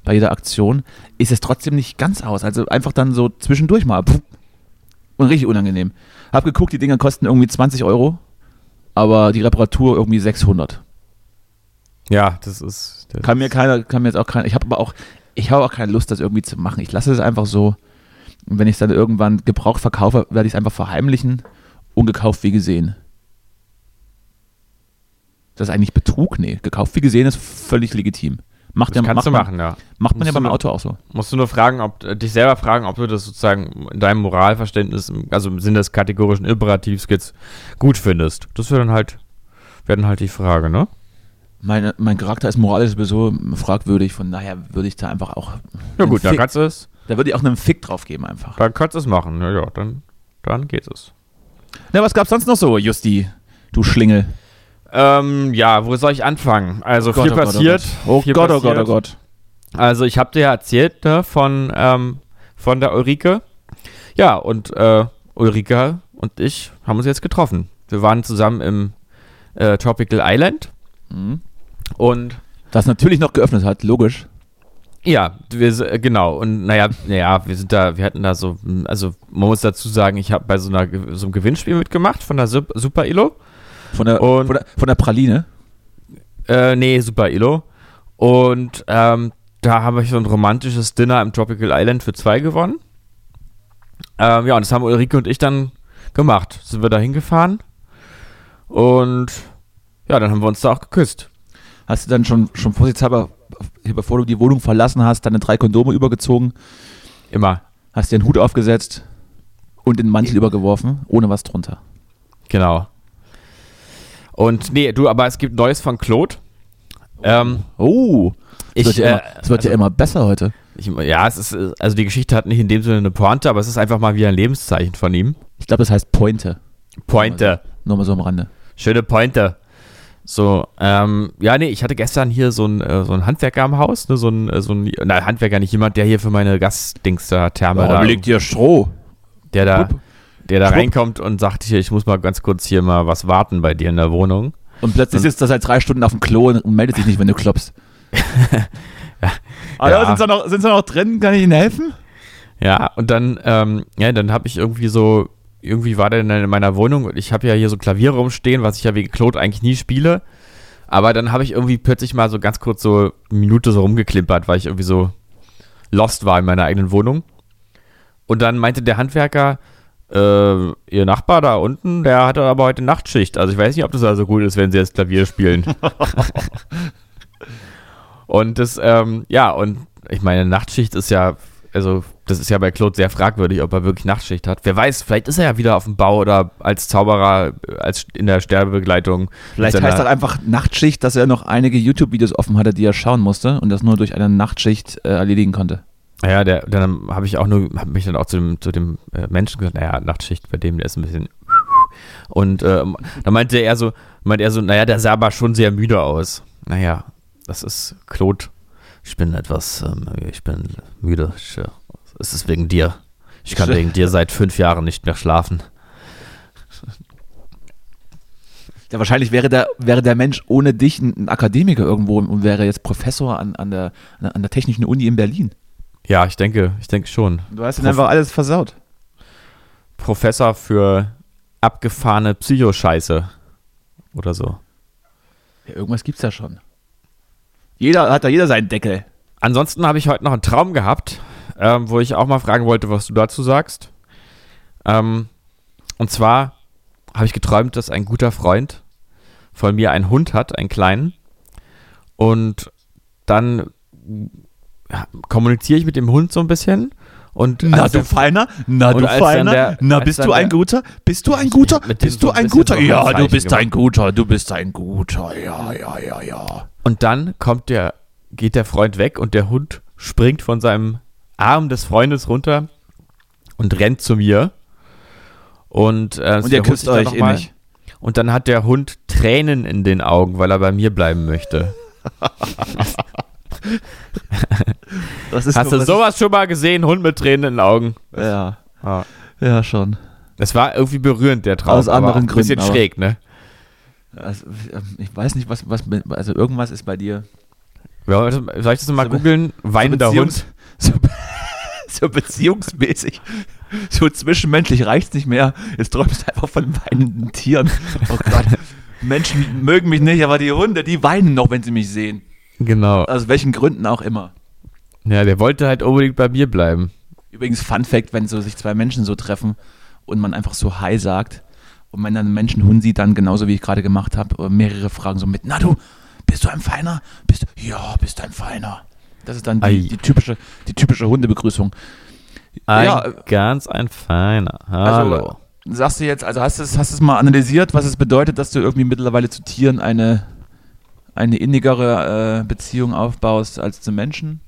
bei jeder Aktion, ist es trotzdem nicht ganz aus. Also einfach dann so zwischendurch mal. Und richtig unangenehm. Hab geguckt, die Dinger kosten irgendwie 20 Euro aber die Reparatur irgendwie 600. Ja, das ist. Das kann mir keiner, kann mir jetzt auch keiner. Ich habe aber auch, ich habe auch keine Lust, das irgendwie zu machen. Ich lasse es einfach so. Und wenn ich es dann irgendwann gebraucht verkaufe, werde ich es einfach verheimlichen. Ungekauft wie gesehen. Das ist eigentlich Betrug? Nee, gekauft wie gesehen ist völlig legitim. Macht das ja, kannst macht du machen, ja. Macht man ja beim Auto auch so. Musst du nur fragen, ob äh, dich selber fragen, ob du das sozusagen in deinem Moralverständnis, also im Sinne des kategorischen Imperativs jetzt gut findest. Das wäre dann halt, wäre dann halt die Frage, ne? Meine, mein Charakter ist moralisch sowieso fragwürdig, von daher würde ich da einfach auch. Ja gut, dann kannst du es. Da würde ich auch einen Fick drauf geben einfach. Dann kannst du es machen, ja, ja, dann, dann geht es. Na, was gab's sonst noch so, Justi, du Schlingel? Ähm, ja, wo soll ich anfangen? Also oh Gott, viel oh passiert. Oh viel Gott, oh passiert. Gott, oh Gott. Also ich habe dir ja erzählt ne, von, ähm, von der Ulrike. Ja, und äh, Ulrike und ich haben uns jetzt getroffen. Wir waren zusammen im äh, Tropical Island. Mhm. Und das natürlich noch geöffnet hat, logisch. Ja, wir äh, genau und naja, naja, wir sind da, wir hatten da so, also man muss dazu sagen, ich habe bei so einer so einem Gewinnspiel mitgemacht von der Super Ilo. Von der, und, von der, von der Praline? Äh, nee, Super Ilo. Und ähm, da habe ich so ein romantisches Dinner im Tropical Island für zwei gewonnen. Ähm, ja, und das haben Ulrike und ich dann gemacht. Sind wir da hingefahren. Und ja, dann haben wir uns da auch geküsst. Hast du dann schon, schon vorsichtshalber, bevor du die Wohnung verlassen hast, deine drei Kondome übergezogen? Immer. Hast dir einen Hut aufgesetzt und den Mantel übergeworfen, ohne was drunter. Genau. Und nee, du, aber es gibt Neues von Claude. Ähm, oh, es wird, ja, immer, es wird also, ja immer besser heute. Ich, ja, es ist, also die Geschichte hat nicht in dem Sinne eine Pointe, aber es ist einfach mal wieder ein Lebenszeichen von ihm. Ich glaube, das heißt Pointe. Pointe. Nur mal so am Rande. Schöne Pointe. So, ähm, ja, nee, ich hatte gestern hier so ein, äh, so ein Handwerker am Haus, ne, so ein, äh, so ein, na, Handwerker, nicht jemand, der hier für meine Gastdings da, Therme Warum da. liegt hier Stroh? Der da, Pup der da Schwupp. reinkommt und sagt hier, ich muss mal ganz kurz hier mal was warten bei dir in der Wohnung. Und plötzlich sitzt er seit drei Stunden auf dem Klo und meldet sich nicht, wenn du klopfst. ja. Hallo, ja. sind Sie noch, sind's noch drin? Kann ich Ihnen helfen? Ja, und dann, ähm, ja, dann habe ich irgendwie so, irgendwie war der in meiner Wohnung und ich habe ja hier so Klavier rumstehen, was ich ja wegen Claude eigentlich nie spiele. Aber dann habe ich irgendwie plötzlich mal so ganz kurz so eine Minute so rumgeklimpert, weil ich irgendwie so lost war in meiner eigenen Wohnung. Und dann meinte der Handwerker, äh, ihr Nachbar da unten, der hatte aber heute Nachtschicht. Also ich weiß nicht, ob das also gut ist, wenn sie jetzt Klavier spielen. und das, ähm, ja, und ich meine, Nachtschicht ist ja, also das ist ja bei Claude sehr fragwürdig, ob er wirklich Nachtschicht hat. Wer weiß, vielleicht ist er ja wieder auf dem Bau oder als Zauberer, als in der Sterbebegleitung. Vielleicht heißt das einfach Nachtschicht, dass er noch einige YouTube-Videos offen hatte, die er schauen musste und das nur durch eine Nachtschicht äh, erledigen konnte. Ja, der, dann habe ich auch nur, habe mich dann auch zu dem, zu dem äh, Menschen gesagt, naja, Nachtschicht bei dem, der ist ein bisschen Und äh, da meinte er so, meinte er so, naja, der sah aber schon sehr müde aus. Naja, das ist Claude. Ich bin etwas, ähm, ich bin müde. Ich, äh, es ist wegen dir. Ich kann wegen dir seit fünf Jahren nicht mehr schlafen. Ja, wahrscheinlich wäre der, wäre der Mensch ohne dich ein, Akademiker irgendwo und wäre jetzt Professor an, an, der, an der Technischen Uni in Berlin. Ja, ich denke, ich denke schon. Du hast ihn einfach alles versaut. Professor für abgefahrene Psychoscheiße oder so. Ja, irgendwas gibt's ja schon. Jeder hat da jeder seinen Deckel. Ansonsten habe ich heute noch einen Traum gehabt, ähm, wo ich auch mal fragen wollte, was du dazu sagst. Ähm, und zwar habe ich geträumt, dass ein guter Freund von mir einen Hund hat, einen kleinen. Und dann kommuniziere ich mit dem Hund so ein bisschen. Und na du Feiner, na du Feiner, der, na bist du ein guter, bist du ein guter, bist du ein guter, ja, du bist ein guter, du bist ein guter, ja, ja, ja, ja. Und dann kommt der, geht der Freund weg und der Hund springt von seinem Arm des Freundes runter und rennt zu mir. Und, äh, und ihr küsst euch innig. Und dann hat der Hund Tränen in den Augen, weil er bei mir bleiben möchte. Hast du sowas schon mal gesehen? Hund mit Tränen in den Augen? Ja. Ja, ja schon. Es war irgendwie berührend, der Traum. Aus anderen Gründen. Ein bisschen schräg, ne? Also, ich weiß nicht, was, was, also irgendwas ist bei dir. Ja, soll ich das mal googeln? Weinender so Hund. So, so, beziehungsmäßig, so zwischenmenschlich reicht es nicht mehr. Jetzt träumst du einfach von weinenden Tieren. Oh Gott. Menschen mögen mich nicht, aber die Hunde, die weinen noch, wenn sie mich sehen. Genau. Aus welchen Gründen auch immer. Ja, der wollte halt unbedingt bei mir bleiben. Übrigens, Fun Fact, wenn so sich zwei Menschen so treffen und man einfach so Hi sagt und wenn dann ein Menschenhund sieht, dann genauso wie ich gerade gemacht habe, mehrere Fragen so mit, na du, bist du ein Feiner? Bist du, ja, bist du ein Feiner. Das ist dann die, die typische, die typische Hundebegrüßung. Ein ja, ganz ein Feiner. Hallo. Also, sagst du jetzt, also hast du es hast mal analysiert, was es bedeutet, dass du irgendwie mittlerweile zu Tieren eine, eine innigere äh, Beziehung aufbaust als zu Menschen?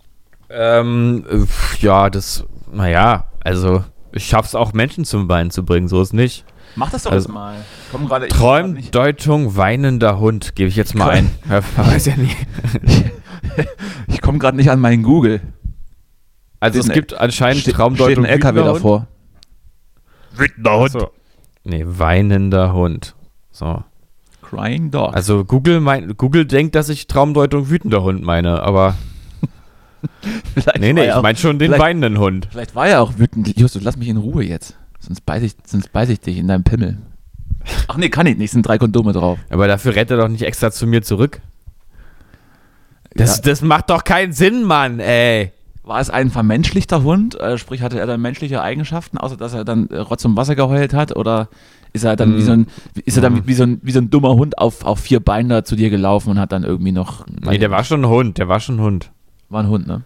Ähm, ja, das, naja, also ich schaff's auch Menschen zum Weinen zu bringen, so ist nicht. Mach das doch also, jetzt mal. Komm grade, Träumdeutung weinender Hund, gebe ich jetzt mal ein. weiß ja nie. ich komme gerade nicht an meinen Google. Also es gibt anscheinend steht, Traumdeutung. Steht ein LKW davor. Wütender Hund. So. Nee, weinender Hund. So. Crying Dog. Also Google, mein, Google denkt, dass ich Traumdeutung wütender Hund meine, aber nee, nee, ich meine schon den weinenden Hund. Vielleicht war er auch wütend. Justus, lass mich in Ruhe jetzt. Sonst beiß ich, sonst beiß ich dich in deinem Pimmel. Ach nee, kann ich nicht. sind drei Kondome drauf. Aber dafür rennt er doch nicht extra zu mir zurück. Das, ja. das macht doch keinen Sinn, Mann, ey. War es ein vermenschlichter Hund? Äh, sprich, hatte er dann menschliche Eigenschaften, außer dass er dann äh, Rotz und Wasser geheult hat? Oder ist er dann, mm. wie, so ein, ist er dann mm. wie, so ein, wie so ein dummer Hund auf, auf vier Beinen da zu dir gelaufen und hat dann irgendwie noch. Nee, der war schon ein Hund, der war schon ein Hund. War ein Hund, ne?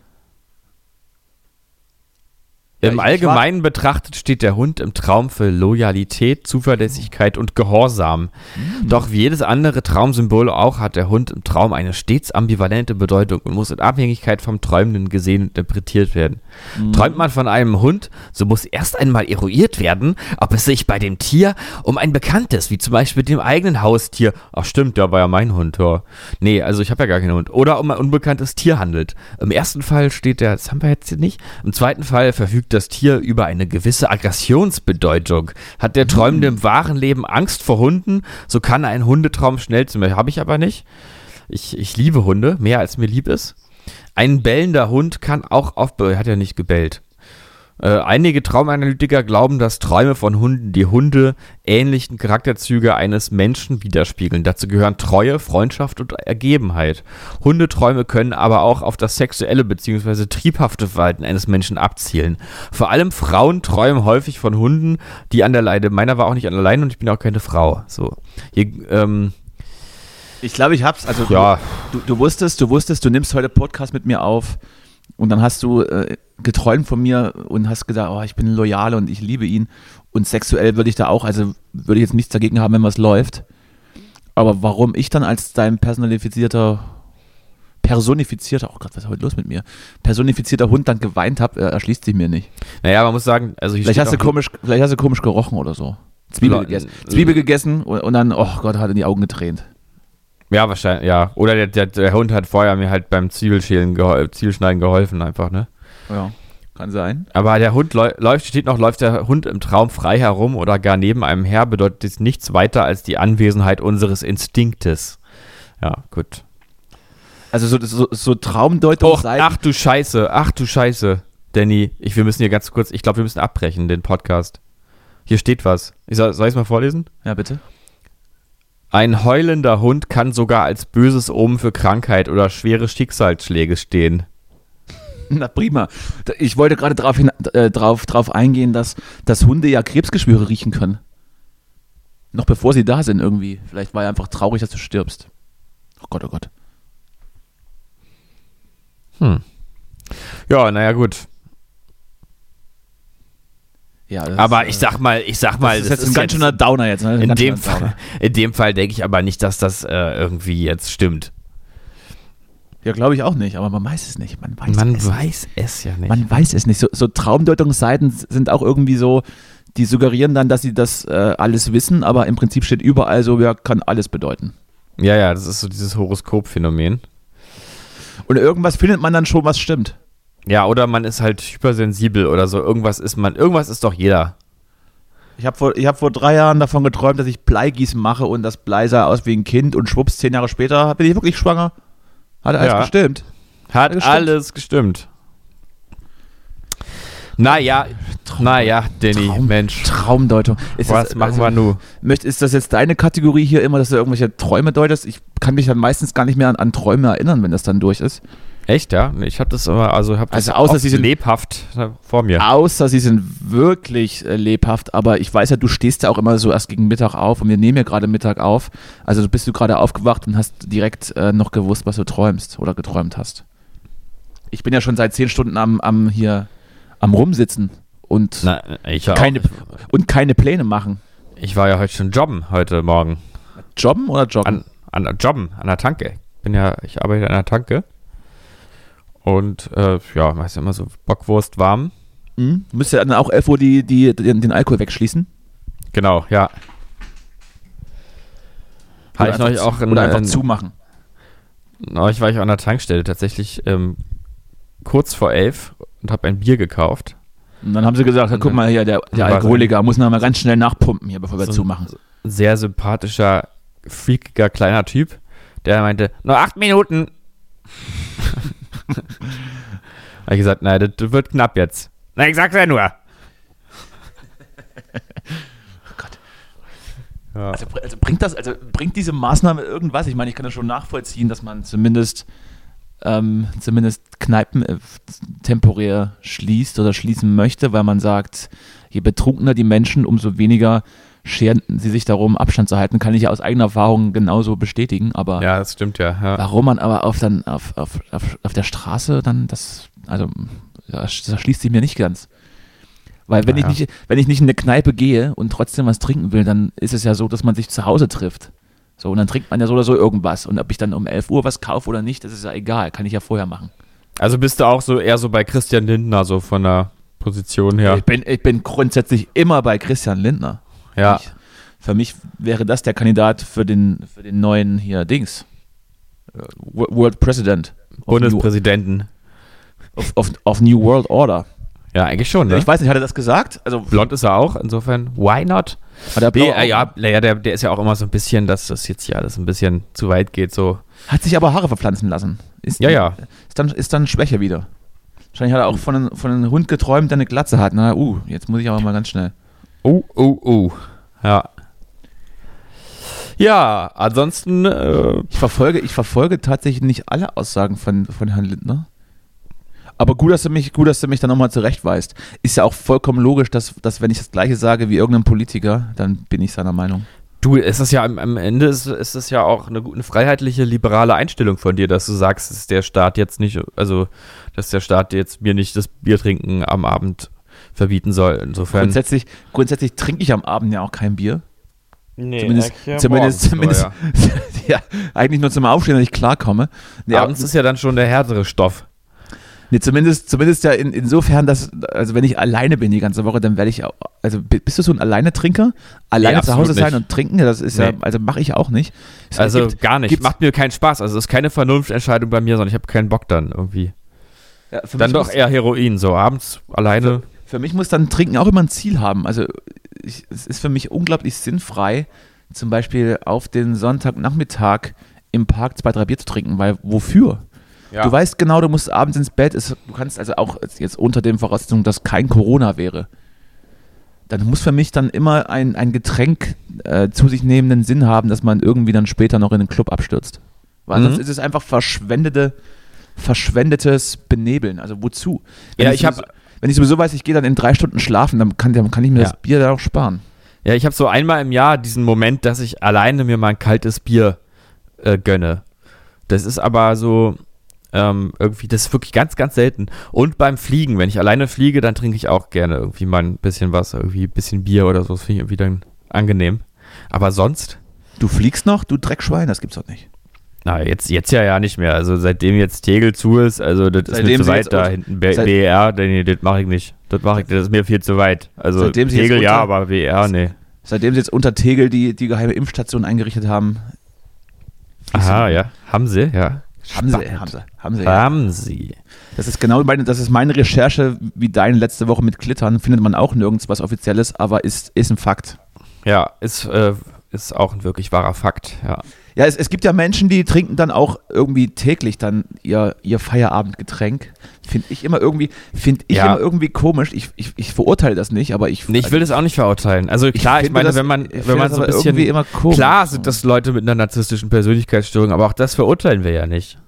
Im Allgemeinen betrachtet steht der Hund im Traum für Loyalität, Zuverlässigkeit und Gehorsam. Mhm. Doch wie jedes andere Traumsymbol auch hat der Hund im Traum eine stets ambivalente Bedeutung und muss in Abhängigkeit vom Träumenden gesehen und interpretiert werden. Mhm. Träumt man von einem Hund, so muss erst einmal eruiert werden, ob es sich bei dem Tier um ein bekanntes, wie zum Beispiel dem eigenen Haustier, ach stimmt, der war ja mein Hund, ja. Nee, also ich habe ja gar keinen Hund, oder um ein unbekanntes Tier handelt. Im ersten Fall steht der, das haben wir jetzt nicht, im zweiten Fall verfügt verfügt das Tier über eine gewisse Aggressionsbedeutung. Hat der Träumende im wahren Leben Angst vor Hunden, so kann ein Hundetraum schnell zu mir. Habe ich aber nicht. Ich, ich liebe Hunde, mehr als mir lieb ist. Ein bellender Hund kann auch auf. Hat ja nicht gebellt. Äh, einige Traumanalytiker glauben, dass Träume von Hunden die Hunde ähnlichen Charakterzüge eines Menschen widerspiegeln. Dazu gehören Treue, Freundschaft und Ergebenheit. Hundeträume können aber auch auf das sexuelle bzw. triebhafte Verhalten eines Menschen abzielen. Vor allem Frauen träumen häufig von Hunden, die an der Leide. Meiner war auch nicht an der Leine und ich bin auch keine Frau. So. Hier, ähm, ich glaube, ich hab's. Also ja. du, du wusstest, du wusstest, du nimmst heute Podcast mit mir auf und dann hast du äh, geträumt von mir und hast gesagt, oh, ich bin loyal und ich liebe ihn. Und sexuell würde ich da auch, also würde ich jetzt nichts dagegen haben, wenn was läuft. Aber warum ich dann als dein personifizierter, personifizierter, oh Gott, was ist heute los mit mir? Personifizierter Hund dann geweint habe, äh, erschließt sich mir nicht. Naja, man muss sagen, also vielleicht hast, du komisch, vielleicht hast du komisch gerochen oder so. Zwiebel gegessen. Zwiebel gegessen und, und, dann, oh Gott, hat er die Augen getränt. Ja, wahrscheinlich, ja. Oder der, der, der Hund hat vorher mir halt beim Zwiebelschälen gehol Zwiebelschneiden geholfen, einfach, ne? Ja, kann sein. Aber der Hund läuft, steht noch, läuft der Hund im Traum frei herum oder gar neben einem her, bedeutet dies nichts weiter als die Anwesenheit unseres Instinktes. Ja, gut. Also so, so, so Traumdeutung. Oh, ach du Scheiße, ach du Scheiße. Danny, ich, wir müssen hier ganz kurz, ich glaube, wir müssen abbrechen, den Podcast. Hier steht was. Ich soll, soll ich es mal vorlesen? Ja, bitte. Ein heulender Hund kann sogar als böses Omen für Krankheit oder schwere Schicksalsschläge stehen. Na prima. Ich wollte gerade darauf äh, drauf, drauf eingehen, dass, dass Hunde ja Krebsgeschwüre riechen können. Noch bevor sie da sind irgendwie. Vielleicht war er einfach traurig, dass du stirbst. Oh Gott, oh Gott. Hm. Ja, naja, gut. Ja, aber ist, ich sag mal, ich sag mal, das, das ist jetzt ein ganz schöner Downer jetzt. Ne? In, dem Fall, in dem Fall denke ich aber nicht, dass das äh, irgendwie jetzt stimmt. Ja, glaube ich auch nicht, aber man weiß es nicht. Man weiß, man es, weiß es ja nicht. Man weiß es nicht. So, so Traumdeutungsseiten sind auch irgendwie so, die suggerieren dann, dass sie das äh, alles wissen, aber im Prinzip steht überall so, ja, kann alles bedeuten. Ja, ja, das ist so dieses Horoskop-Phänomen. Und irgendwas findet man dann schon, was stimmt. Ja, oder man ist halt hypersensibel oder so. Irgendwas ist man, irgendwas ist doch jeder. Ich habe vor, hab vor drei Jahren davon geträumt, dass ich Bleigießen mache und das Blei sah aus wie ein Kind und schwupps, zehn Jahre später bin ich wirklich schwanger. Hat alles ja. gestimmt. Hat gestimmt. alles gestimmt. Naja, naja, Danny, Traum, Mensch. Traumdeutung. Ist Was das, machen also, wir nun? Ist das jetzt deine Kategorie hier immer, dass du irgendwelche Träume deutest? Ich kann mich dann meistens gar nicht mehr an, an Träume erinnern, wenn das dann durch ist. Echt, ja? Ich habe das immer, also habe das also außer sie sind lebhaft äh, vor mir. Außer sie sind wirklich äh, lebhaft, aber ich weiß ja, du stehst ja auch immer so erst gegen Mittag auf und wir nehmen ja gerade Mittag auf. Also bist du gerade aufgewacht und hast direkt äh, noch gewusst, was du träumst oder geträumt hast. Ich bin ja schon seit zehn Stunden am, am hier am rumsitzen und Na, keine und keine Pläne machen. Ich war ja heute schon jobben heute Morgen. Jobben oder joggen? An, an Jobben an der Tanke. Bin ja, ich arbeite an der Tanke. Und äh, ja, meist immer so Bockwurst warm. Mhm. Müsst ihr dann auch 11 Uhr die, die, den, den Alkohol wegschließen? Genau, ja. Oder, ich einfach, auch in, oder einfach in, zumachen. Neulich war ich an der Tankstelle tatsächlich ähm, kurz vor elf und habe ein Bier gekauft. Und dann haben sie gesagt, guck mal hier, der, der Alkoholiker muss noch mal ganz schnell nachpumpen hier, bevor wir so zumachen. Sehr sympathischer, freakiger kleiner Typ, der meinte, nur acht Minuten. habe ich gesagt, nein, das wird knapp jetzt. Na, ich sag's ja nur. oh Gott. Ja. Also, also, bringt das, also bringt diese Maßnahme irgendwas? Ich meine, ich kann das schon nachvollziehen, dass man zumindest ähm, zumindest Kneipen äh, temporär schließt oder schließen möchte, weil man sagt, je betrunkener die Menschen, umso weniger scheren sie sich darum, Abstand zu halten, kann ich ja aus eigener Erfahrung genauso bestätigen. Aber ja, das stimmt ja. ja. Warum man aber auf, dann, auf, auf, auf, auf der Straße dann das, also das schließt sich mir nicht ganz. Weil wenn, naja. ich nicht, wenn ich nicht in eine Kneipe gehe und trotzdem was trinken will, dann ist es ja so, dass man sich zu Hause trifft. So, und dann trinkt man ja so oder so irgendwas. Und ob ich dann um 11 Uhr was kaufe oder nicht, das ist ja egal. Kann ich ja vorher machen. Also bist du auch so eher so bei Christian Lindner, so von der Position her? Ich bin, ich bin grundsätzlich immer bei Christian Lindner. Ja. Ich, für mich wäre das der Kandidat für den, für den neuen hier Dings. Äh, World President. Bundespräsidenten. Of, of, of New World Order. Ja, eigentlich schon, ne? Ich weiß nicht, hat er das gesagt? Also, Blond ist er auch, insofern, why not? Der nee, äh, ja, ja der, der ist ja auch immer so ein bisschen, dass das jetzt ja alles ein bisschen zu weit geht, so. Hat sich aber Haare verpflanzen lassen. Ist, ja, ja. Ist dann, ist dann Schwäche wieder. Wahrscheinlich hat er auch von, einem, von einem Hund geträumt, der eine Glatze hat. Na, uh, jetzt muss ich aber mal ganz schnell. Oh, oh, oh. Ja. Ja, ansonsten. Äh, ich, verfolge, ich verfolge tatsächlich nicht alle Aussagen von, von Herrn Lindner. Aber gut, dass du mich, gut, dass du mich da nochmal zurechtweist. Ist ja auch vollkommen logisch, dass, dass wenn ich das Gleiche sage wie irgendein Politiker, dann bin ich seiner Meinung. Du, ist das ja am, Ende ist, ist das ja auch eine, eine, freiheitliche, liberale Einstellung von dir, dass du sagst, dass der Staat jetzt nicht, also dass der Staat jetzt mir nicht das Bier trinken am Abend verbieten soll. Insofern. Grundsätzlich, grundsätzlich trinke ich am Abend ja auch kein Bier. Nee, zumindest, zumindest, zumindest ja. ja. eigentlich nur zum Aufstehen, dass ich klarkomme. Nee, abends ist ja dann schon der härtere Stoff. Nee, zumindest, zumindest ja in, insofern, dass, also wenn ich alleine bin die ganze Woche, dann werde ich auch, also bist du so ein Alleine-Trinker? Alleine nee, zu Hause sein nicht. und trinken, das ist nee. ja, also mache ich auch nicht. Es also gibt, gar nicht, macht mir keinen Spaß, also es ist keine Vernunftentscheidung bei mir, sondern ich habe keinen Bock dann irgendwie. Ja, dann doch eher Heroin, so abends alleine. Für, für, mich muss dann Trinken auch immer ein Ziel haben, also ich, es ist für mich unglaublich sinnfrei, zum Beispiel auf den Sonntagnachmittag im Park zwei, drei Bier zu trinken, weil wofür? Ja. Du weißt genau, du musst abends ins Bett. du kannst also auch jetzt unter dem Voraussetzung, dass kein Corona wäre. Dann muss für mich dann immer ein, ein Getränk äh, zu sich nehmenden Sinn haben, dass man irgendwie dann später noch in den Club abstürzt. Weil mhm. sonst ist es einfach verschwendete, verschwendetes Benebeln. Also wozu? Wenn ja, ich, ich habe. Wenn ich sowieso weiß, ich gehe dann in drei Stunden schlafen, dann kann, dann kann ich mir ja. das Bier da auch sparen. Ja, ich habe so einmal im Jahr diesen Moment, dass ich alleine mir mal ein kaltes Bier äh, gönne. Das ist aber so, ähm, irgendwie, das ist wirklich ganz, ganz selten. Und beim Fliegen, wenn ich alleine fliege, dann trinke ich auch gerne irgendwie mal ein bisschen was, irgendwie ein bisschen Bier oder so. Das finde ich irgendwie dann angenehm. Aber sonst. Du fliegst noch, du Dreckschwein, das gibt's doch nicht. Na, jetzt, jetzt ja ja nicht mehr. Also seitdem jetzt Tegel zu ist, also das seitdem ist mir zu weit da hinten. B BER, nee, das mache ich nicht. Das mache ich, das ist mir viel zu weit. Also seitdem Tegel ja, aber BER, nee. Seitdem sie jetzt unter Tegel die, die geheime Impfstation eingerichtet haben. Aha, ja. Haben sie, ja. Haben sie, haben sie, haben sie. Haben sie. Das ist genau meine, das ist meine Recherche, wie deine letzte Woche mit Klittern. Findet man auch nirgends was Offizielles, aber ist, ist ein Fakt. Ja, ist, äh, ist auch ein wirklich wahrer Fakt, ja. Ja, es, es gibt ja Menschen, die trinken dann auch irgendwie täglich dann ihr, ihr Feierabendgetränk. Finde ich immer irgendwie, finde ich ja. immer irgendwie komisch. Ich, ich, ich verurteile das nicht, aber ich. Nee, ich will das auch nicht verurteilen. Also klar, ich, ich meine, das, wenn man, wenn man so ein bisschen. Immer komisch. Klar sind das Leute mit einer narzisstischen Persönlichkeitsstörung, aber auch das verurteilen wir ja nicht.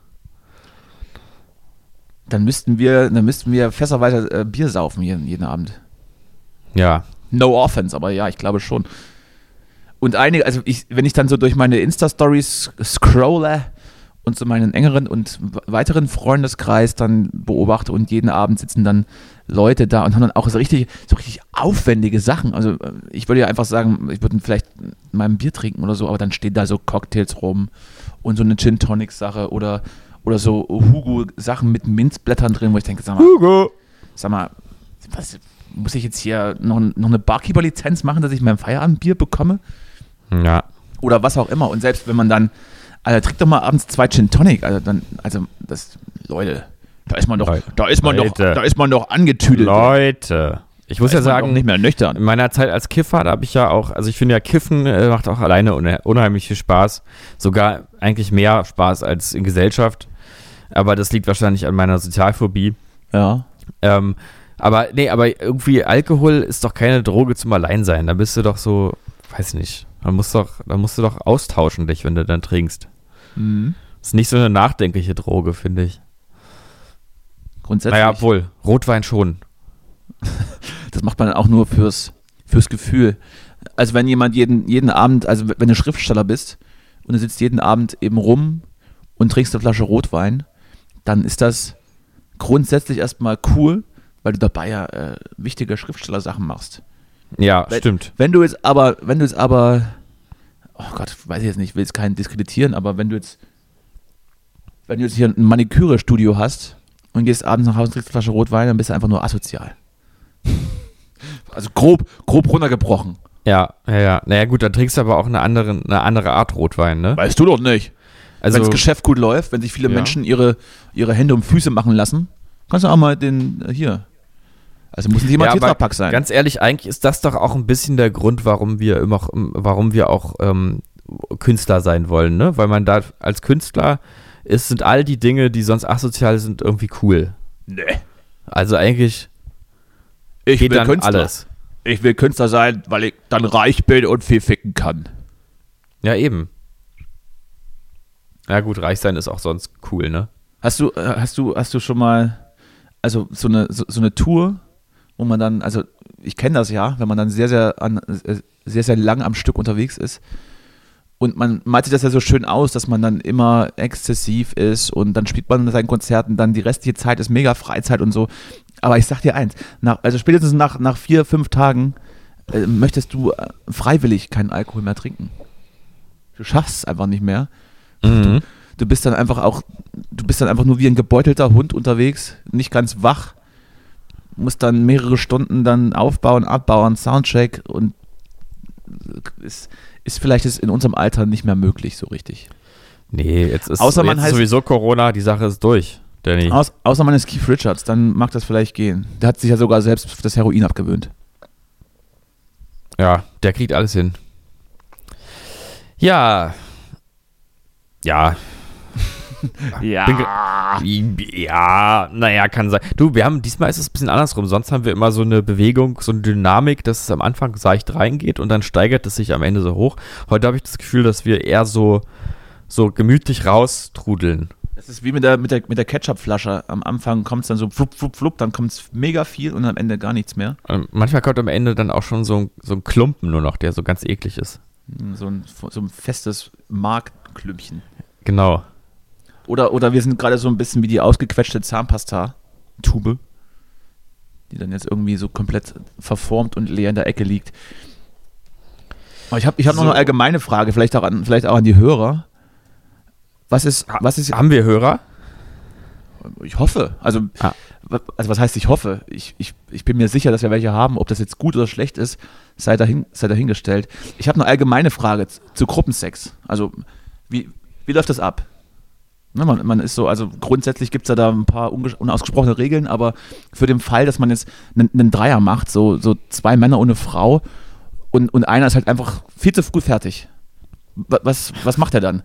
Dann müssten wir, dann müssten wir fässerweise äh, Bier saufen jeden, jeden Abend. Ja. No offense, aber ja, ich glaube schon. Und einige, also ich, wenn ich dann so durch meine Insta-Stories scrolle und so meinen engeren und weiteren Freundeskreis dann beobachte und jeden Abend sitzen dann Leute da und haben dann auch so richtig, so richtig aufwendige Sachen. Also äh, ich würde ja einfach sagen, ich würde vielleicht mal ein Bier trinken oder so, aber dann stehen da so Cocktails rum und so eine Gin Tonic Sache oder, oder so Hugo Sachen mit Minzblättern drin, wo ich denke, sag mal, Hugo. sag mal, was, muss ich jetzt hier noch, noch eine Barkeeper-Lizenz machen, dass ich mein Feierabendbier bekomme? Ja. Oder was auch immer. Und selbst wenn man dann, also trinkt doch mal abends zwei Gin Tonic, also dann, also das, Leute, da ist man doch, Leute. da ist man Leute. doch, da ist man doch angetüdelt. Leute. Ich muss ja sagen, nicht mehr nüchtern. In meiner Zeit als Kiffer, da habe ich ja auch, also ich finde ja, Kiffen äh, macht auch alleine unheimlich viel Spaß. Sogar eigentlich mehr Spaß als in Gesellschaft. Aber das liegt wahrscheinlich an meiner Sozialphobie. Ja. Ähm, aber nee, aber irgendwie Alkohol ist doch keine Droge zum Alleinsein. Da bist du doch so, weiß nicht. Dann musst, du doch, dann musst du doch austauschen dich, wenn du dann trinkst. Mhm. Das ist nicht so eine nachdenkliche Droge, finde ich. Grundsätzlich. Naja, obwohl, Rotwein schon. das macht man auch nur fürs, fürs Gefühl. Also wenn jemand jeden, jeden Abend, also wenn du Schriftsteller bist und du sitzt jeden Abend eben rum und trinkst eine Flasche Rotwein, dann ist das grundsätzlich erstmal cool, weil du dabei ja äh, wichtige Schriftsteller-Sachen machst. Ja, wenn, stimmt. Wenn du jetzt aber, wenn du jetzt aber, oh Gott, weiß ich jetzt nicht, ich will jetzt keinen diskreditieren, aber wenn du jetzt, wenn du jetzt hier ein Maniküre-Studio hast und gehst abends nach Hause und trinkst eine Flasche Rotwein, dann bist du einfach nur asozial. also grob, grob runtergebrochen. Ja, ja, ja. Naja, gut, dann trinkst du aber auch eine andere, eine andere Art Rotwein, ne? Weißt du doch nicht. Also, wenn das Geschäft gut läuft, wenn sich viele ja. Menschen ihre, ihre Hände um Füße machen lassen, kannst du auch mal den äh, hier also muss nicht immer ja, Tetrapack sein. Ganz ehrlich, eigentlich ist das doch auch ein bisschen der Grund, warum wir immer, warum wir auch ähm, Künstler sein wollen, ne? Weil man da als Künstler ist, sind all die Dinge, die sonst asozial sind, irgendwie cool. Nee. Also eigentlich ich geht will dann Künstler. alles. Ich will Künstler sein, weil ich dann reich bin und viel ficken kann. Ja, eben. Ja gut, reich sein ist auch sonst cool, ne? Hast du, äh, hast du, hast du schon mal, also so eine, so, so eine Tour wo man dann, also ich kenne das ja, wenn man dann sehr, sehr, an, sehr, sehr lang am Stück unterwegs ist. Und man malt sich das ja so schön aus, dass man dann immer exzessiv ist und dann spielt man seinen Konzerten, dann die restliche Zeit ist mega Freizeit und so. Aber ich sag dir eins, nach, also spätestens nach, nach vier, fünf Tagen äh, möchtest du äh, freiwillig keinen Alkohol mehr trinken. Du schaffst es einfach nicht mehr. Mhm. Du, du bist dann einfach auch, du bist dann einfach nur wie ein gebeutelter Hund unterwegs, nicht ganz wach, musst dann mehrere Stunden dann aufbauen, abbauen, Soundcheck und ist, ist vielleicht in unserem Alter nicht mehr möglich so richtig. Nee, jetzt ist, außer man jetzt heißt, sowieso Corona, die Sache ist durch. Danny. Aus, außer man ist Keith Richards, dann mag das vielleicht gehen. Der hat sich ja sogar selbst das Heroin abgewöhnt. Ja, der kriegt alles hin. Ja. Ja. ja. ja, naja, kann sein. Du, wir haben, diesmal ist es ein bisschen andersrum. Sonst haben wir immer so eine Bewegung, so eine Dynamik, dass es am Anfang seicht reingeht und dann steigert es sich am Ende so hoch. Heute habe ich das Gefühl, dass wir eher so, so gemütlich raustrudeln. Das ist wie mit der, mit der, mit der Ketchupflasche. Am Anfang kommt es dann so flup, flup, flup, dann kommt es mega viel und am Ende gar nichts mehr. Und manchmal kommt am Ende dann auch schon so ein, so ein Klumpen nur noch, der so ganz eklig ist. Hm, so ein, so ein festes Markklümpchen. Genau. Oder, oder wir sind gerade so ein bisschen wie die ausgequetschte Zahnpasta-Tube, die dann jetzt irgendwie so komplett verformt und leer in der Ecke liegt. Aber ich habe ich hab so. noch eine allgemeine Frage, vielleicht auch an, vielleicht auch an die Hörer. Was ist, was ist. Haben wir Hörer? Ich hoffe. Also, ah. also was heißt ich hoffe? Ich, ich, ich bin mir sicher, dass wir welche haben. Ob das jetzt gut oder schlecht ist, sei, dahin, sei dahingestellt. Ich habe eine allgemeine Frage zu Gruppensex. Also, wie, wie läuft das ab? Ne, man, man, ist so, also grundsätzlich gibt es ja da ein paar unausgesprochene Regeln, aber für den Fall, dass man jetzt einen, einen Dreier macht, so, so zwei Männer ohne Frau und, und einer ist halt einfach viel zu früh fertig. Was, was macht er dann?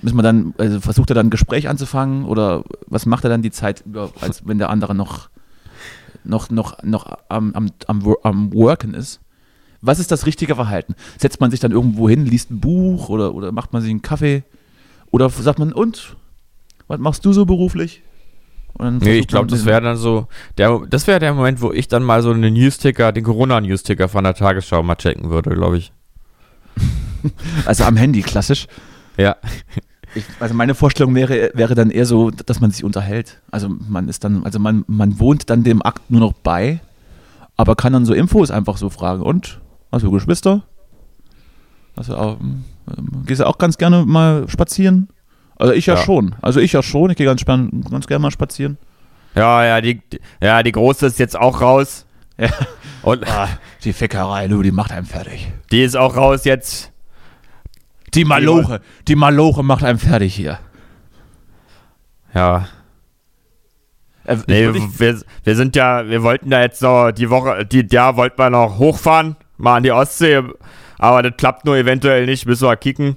Müssen wir dann, also versucht er dann ein Gespräch anzufangen oder was macht er dann die Zeit als wenn der andere noch, noch, noch, noch am, am, am, am Worken ist? Was ist das richtige Verhalten? Setzt man sich dann irgendwo hin, liest ein Buch oder, oder macht man sich einen Kaffee? Oder sagt man, und? Was machst du so beruflich? Nee, ich glaube, das wäre dann so, der, das wäre der Moment, wo ich dann mal so einen Newsticker, den Corona-Newsticker von der Tagesschau mal checken würde, glaube ich. also am Handy, klassisch. Ja. Ich, also meine Vorstellung wäre, wäre dann eher so, dass man sich unterhält. Also man ist dann, also man, man wohnt dann dem Akt nur noch bei, aber kann dann so Infos einfach so fragen. Und? Hast du Geschwister? Hast du auch, ähm, gehst du auch ganz gerne mal spazieren? Also ich ja, ja. schon. Also ich ja schon. Ich gehe ganz, ganz gerne mal spazieren. Ja, ja, die, ja, die Große ist jetzt auch raus. Ja. Und ah, die Fickerei, du, die macht einem fertig. Die ist auch raus jetzt. Die Maloche, die Maloche macht einem fertig hier. Ja. Äh, nee, wir, wir sind ja, wir wollten da jetzt noch die Woche, die, ja, wollten wir noch hochfahren, mal an die Ostsee, aber das klappt nur eventuell nicht, müssen wir kicken.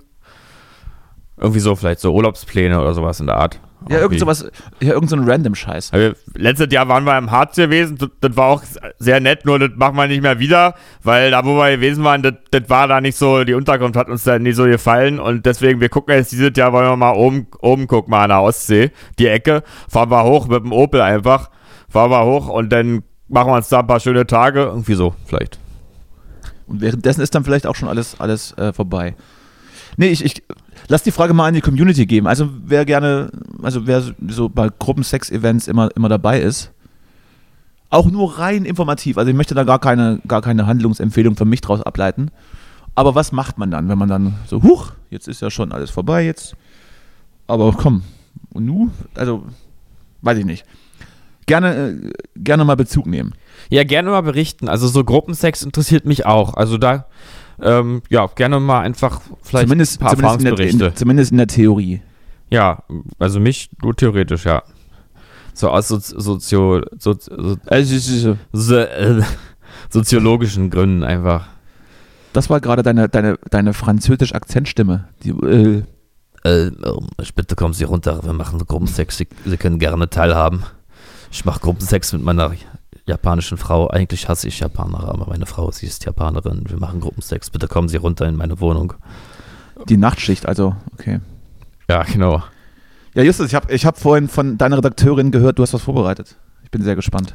Irgendwie so, vielleicht so Urlaubspläne oder sowas in der Art. Ja, irgend sowas, ja, irgend so ein random Scheiß. Also, letztes Jahr waren wir im Harz gewesen, das, das, war auch sehr nett, nur das machen wir nicht mehr wieder, weil da, wo wir gewesen waren, das, das war da nicht so, die Unterkunft hat uns da nicht so gefallen und deswegen, wir gucken jetzt dieses Jahr, wollen wir mal oben, oben gucken, mal an der Ostsee, die Ecke, fahren wir hoch mit dem Opel einfach, fahren wir hoch und dann machen wir uns da ein paar schöne Tage, irgendwie so, vielleicht. Und währenddessen ist dann vielleicht auch schon alles, alles äh, vorbei. Nee, ich, ich lass die Frage mal an die Community geben. Also wer gerne, also wer so bei Gruppensex-Events immer, immer dabei ist, auch nur rein informativ. Also ich möchte da gar keine, gar keine Handlungsempfehlung für mich draus ableiten. Aber was macht man dann, wenn man dann so, huch, jetzt ist ja schon alles vorbei, jetzt. Aber komm, und nu? Also, weiß ich nicht. Gerne, äh, gerne mal Bezug nehmen. Ja, gerne mal berichten. Also so Gruppensex interessiert mich auch. Also da ähm, ja, gerne mal einfach vielleicht zumindest, ein paar zumindest Erfahrungsberichte. In der, zumindest in der Theorie. Ja, also mich nur theoretisch, ja. So aus Sozio, so, so, also, so, äh, soziologischen Gründen einfach. Das war gerade deine, deine, deine französische Akzentstimme. Die, äh, äh, bitte kommen Sie runter, wir machen Gruppensex, Sie, Sie können gerne teilhaben. Ich mache Gruppensex mit meiner japanischen Frau. Eigentlich hasse ich Japaner, aber meine Frau, sie ist Japanerin. Wir machen Gruppensex. Bitte kommen Sie runter in meine Wohnung. Die Nachtschicht, also, okay. Ja, genau. Ja, Justus, ich habe ich hab vorhin von deiner Redakteurin gehört, du hast was vorbereitet. Ich bin sehr gespannt.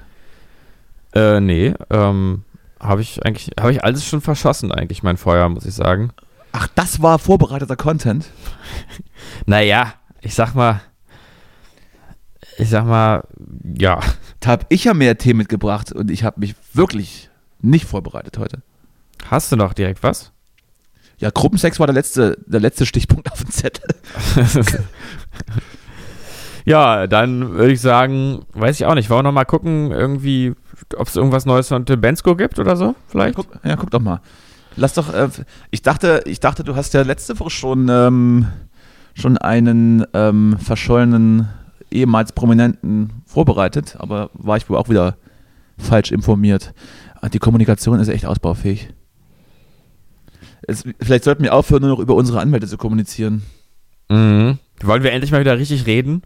Äh, nee, ähm, habe ich eigentlich, habe ich alles schon verschossen eigentlich, mein Feuer, muss ich sagen. Ach, das war vorbereiteter Content? naja, ich sag mal, ich sag mal, ja. Da habe ich ja mehr Tee mitgebracht und ich habe mich wirklich nicht vorbereitet heute. Hast du noch direkt was? Ja, Gruppensex war der letzte, der letzte Stichpunkt auf dem Zettel. ja, dann würde ich sagen, weiß ich auch nicht, wollen wir noch mal gucken, irgendwie, ob es irgendwas Neues von Bensko gibt oder so, vielleicht? Ja, guck, ja, guck doch mal. Lass doch, äh, ich dachte, ich dachte, du hast ja letzte Woche schon, ähm, schon einen ähm, verschollenen ehemals Prominenten vorbereitet, aber war ich wohl auch wieder falsch informiert. Ah, die Kommunikation ist echt ausbaufähig. Es, vielleicht sollten wir aufhören, nur noch über unsere Anwälte zu kommunizieren. Mhm. Wollen wir endlich mal wieder richtig reden?